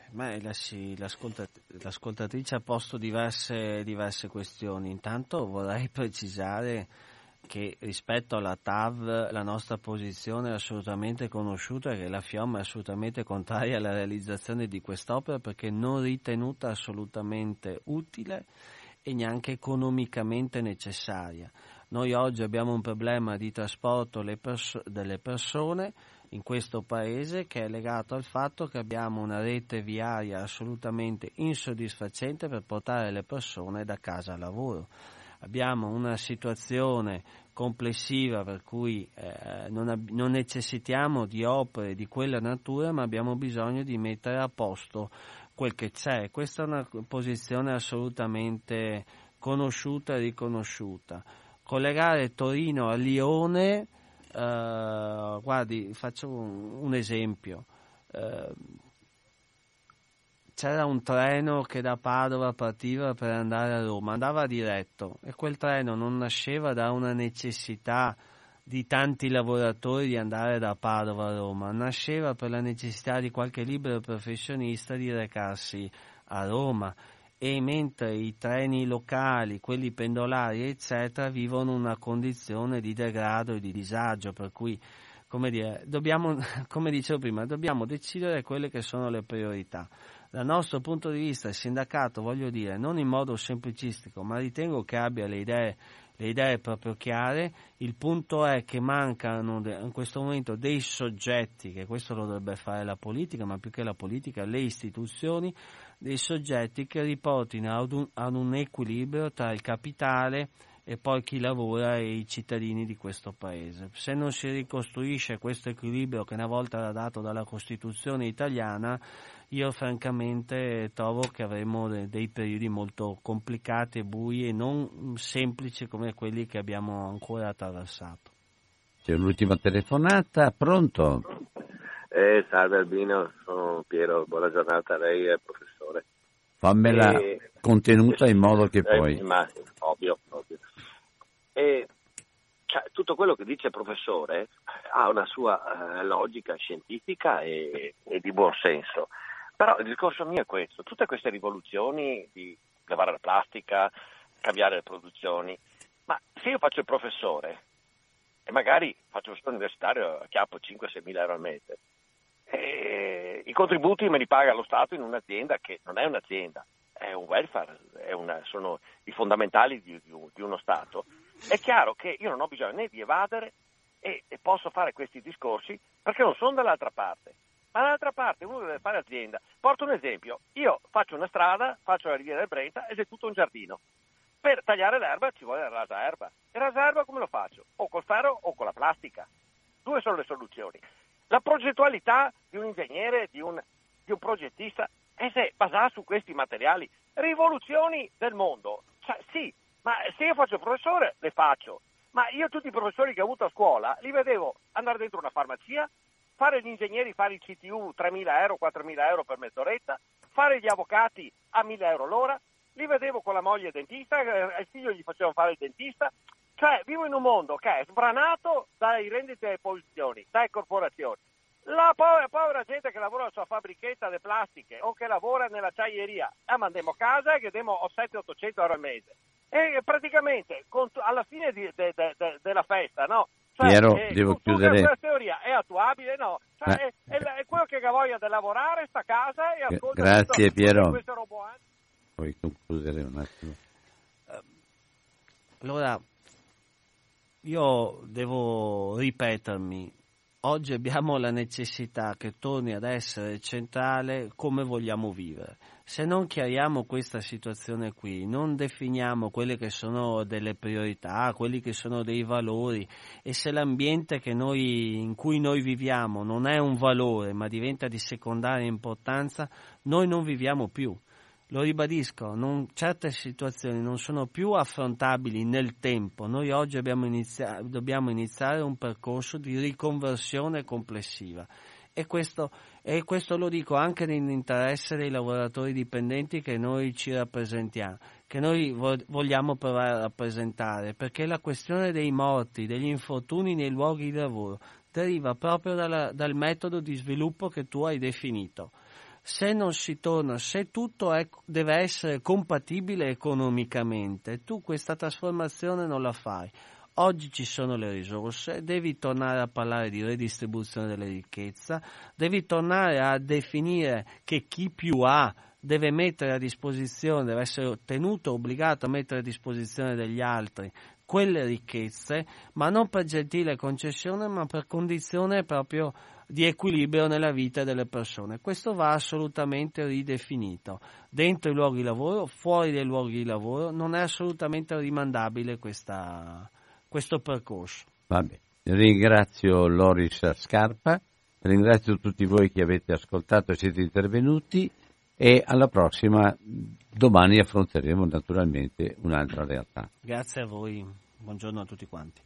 S7: Beh, l'ascoltatrice ha posto diverse, diverse questioni. Intanto vorrei precisare che rispetto alla TAV la nostra posizione è assolutamente conosciuta e che la FIOM è assolutamente contraria alla realizzazione di quest'opera perché non ritenuta assolutamente utile e neanche economicamente necessaria. Noi oggi abbiamo un problema di trasporto perso- delle persone in questo paese che è legato al fatto che abbiamo una rete viaria assolutamente insoddisfacente per portare le persone da casa al lavoro. Abbiamo una situazione complessiva per cui eh, non, ab- non necessitiamo di opere di quella natura ma abbiamo bisogno di mettere a posto quel che c'è. Questa è una posizione assolutamente conosciuta e riconosciuta collegare Torino a Lione, eh, guardi, faccio un, un esempio. Eh, c'era un treno che da Padova partiva per andare a Roma, andava diretto e quel treno non nasceva da una necessità di tanti lavoratori di andare da Padova a Roma, nasceva per la necessità di qualche libero professionista di recarsi a Roma e mentre i treni locali, quelli pendolari, eccetera, vivono una condizione di degrado e di disagio, per cui, come, dire, dobbiamo, (laughs) come dicevo prima, dobbiamo decidere quelle che sono le priorità. Dal nostro punto di vista il sindacato, voglio dire, non in modo semplicistico, ma ritengo che abbia le idee le idee proprio chiare, il punto è che mancano in questo momento dei soggetti, che questo lo dovrebbe fare la politica, ma più che la politica, le istituzioni, dei soggetti che riportino ad un, ad un equilibrio tra il capitale e poi chi lavora e i cittadini di questo paese. Se non si ricostruisce questo equilibrio che una volta era dato dalla Costituzione italiana, io francamente trovo che avremo dei periodi molto complicati e bui e non semplici come quelli che abbiamo ancora attraversato.
S2: C'è l'ultima telefonata, pronto?
S13: Eh, salve Albino, sono Piero, buona giornata a lei e professore.
S2: Fammela
S13: E-
S2: contenuta in modo che
S13: Eh,
S2: poi...
S13: ma, ovvio, ovvio. E, cioè, tutto quello che dice il professore ha una sua eh, logica scientifica e, e di buon senso. Però il discorso mio è questo, tutte queste rivoluzioni di levare la plastica, cambiare le produzioni, ma se io faccio il professore e magari faccio lo studio universitario a chiappo 5-6 mila euro al mese, e i contributi me li paga lo Stato in un'azienda che non è un'azienda, è un welfare, è una- sono i fondamentali di, di di uno Stato. È chiaro che io non ho bisogno né di evadere e, e posso fare questi discorsi perché non sono dall'altra parte. Ma dall'altra parte uno deve fare azienda. Porto un esempio, io faccio una strada, faccio la riviera del Brenta ed è tutto un giardino. Per tagliare l'erba ci vuole il rasaerba. E il rasaerba come lo faccio? O col ferro o con la plastica. Due sono le soluzioni. La progettualità di un ingegnere, di un, di un progettista, è se basata su questi materiali. Rivoluzioni del mondo. Cioè, sì, ma se io faccio professore, le faccio. Ma io tutti i professori che ho avuto a scuola li vedevo andare dentro una farmacia, fare gli ingegneri, fare il CTU 3.000 euro, 4.000 euro per mezz'oretta, fare gli avvocati a 1.000 euro l'ora, li vedevo con la moglie dentista, eh, al figlio gli facevano fare il dentista. Cioè, vivo in un mondo che è sbranato dai rendite e posizioni, dalle corporazioni. La povera, povera gente che lavora sulla fabbrichetta delle plastiche o che lavora nell'acciaieria, ah, ma andiamo a casa e che diamo 700-800 euro al mese. E praticamente con- alla fine di- de- de- de- della festa, no? Cioè,
S2: Piero,
S13: eh,
S2: devo
S13: tu- tu
S2: chiudere.
S13: questa teoria è attuabile, no? Cioè,
S2: Eh.
S13: è, è la- è quello che ha voglia di lavorare, sta a casa e ascolta
S2: grazie,
S13: tutto-
S2: Piero.
S13: tutte queste roboante.
S2: Puoi concludere un attimo.
S7: Allora, io devo ripetermi, oggi abbiamo la necessità che torni ad essere centrale come vogliamo vivere. Se non chiariamo questa situazione qui, non definiamo quelle che sono delle priorità, quelli che sono dei valori e se l'ambiente noi, in cui noi viviamo non è un valore ma diventa di secondaria importanza, noi non viviamo più. Lo ribadisco, non- certe situazioni non sono più affrontabili nel tempo. Noi oggi inizia- dobbiamo iniziare un percorso di riconversione complessiva. E questo, e questo lo dico anche nell'interesse dei lavoratori dipendenti che noi ci rappresentiamo, che noi vo- vogliamo provare a rappresentare, perché la questione dei morti, degli infortuni nei luoghi di lavoro deriva proprio dalla- dal metodo di sviluppo che tu hai definito se non si torna, se tutto è- deve essere compatibile economicamente, tu questa trasformazione non la fai. Oggi ci sono le risorse, devi tornare a parlare di redistribuzione delle ricchezze, devi tornare a definire che chi più ha deve mettere a disposizione, deve essere tenuto, obbligato a mettere a disposizione degli altri quelle ricchezze, ma non per gentile concessione, ma per condizione proprio di equilibrio nella vita delle persone. Questo va assolutamente ridefinito. Dentro i luoghi di lavoro, fuori dai luoghi di lavoro, non è assolutamente rimandabile questa- questo percorso.
S2: Vabbè. Ringrazio Loris Scarpa, ringrazio tutti voi che avete ascoltato e siete intervenuti e alla prossima domani affronteremo naturalmente un'altra realtà.
S7: Grazie a voi, buongiorno a tutti quanti.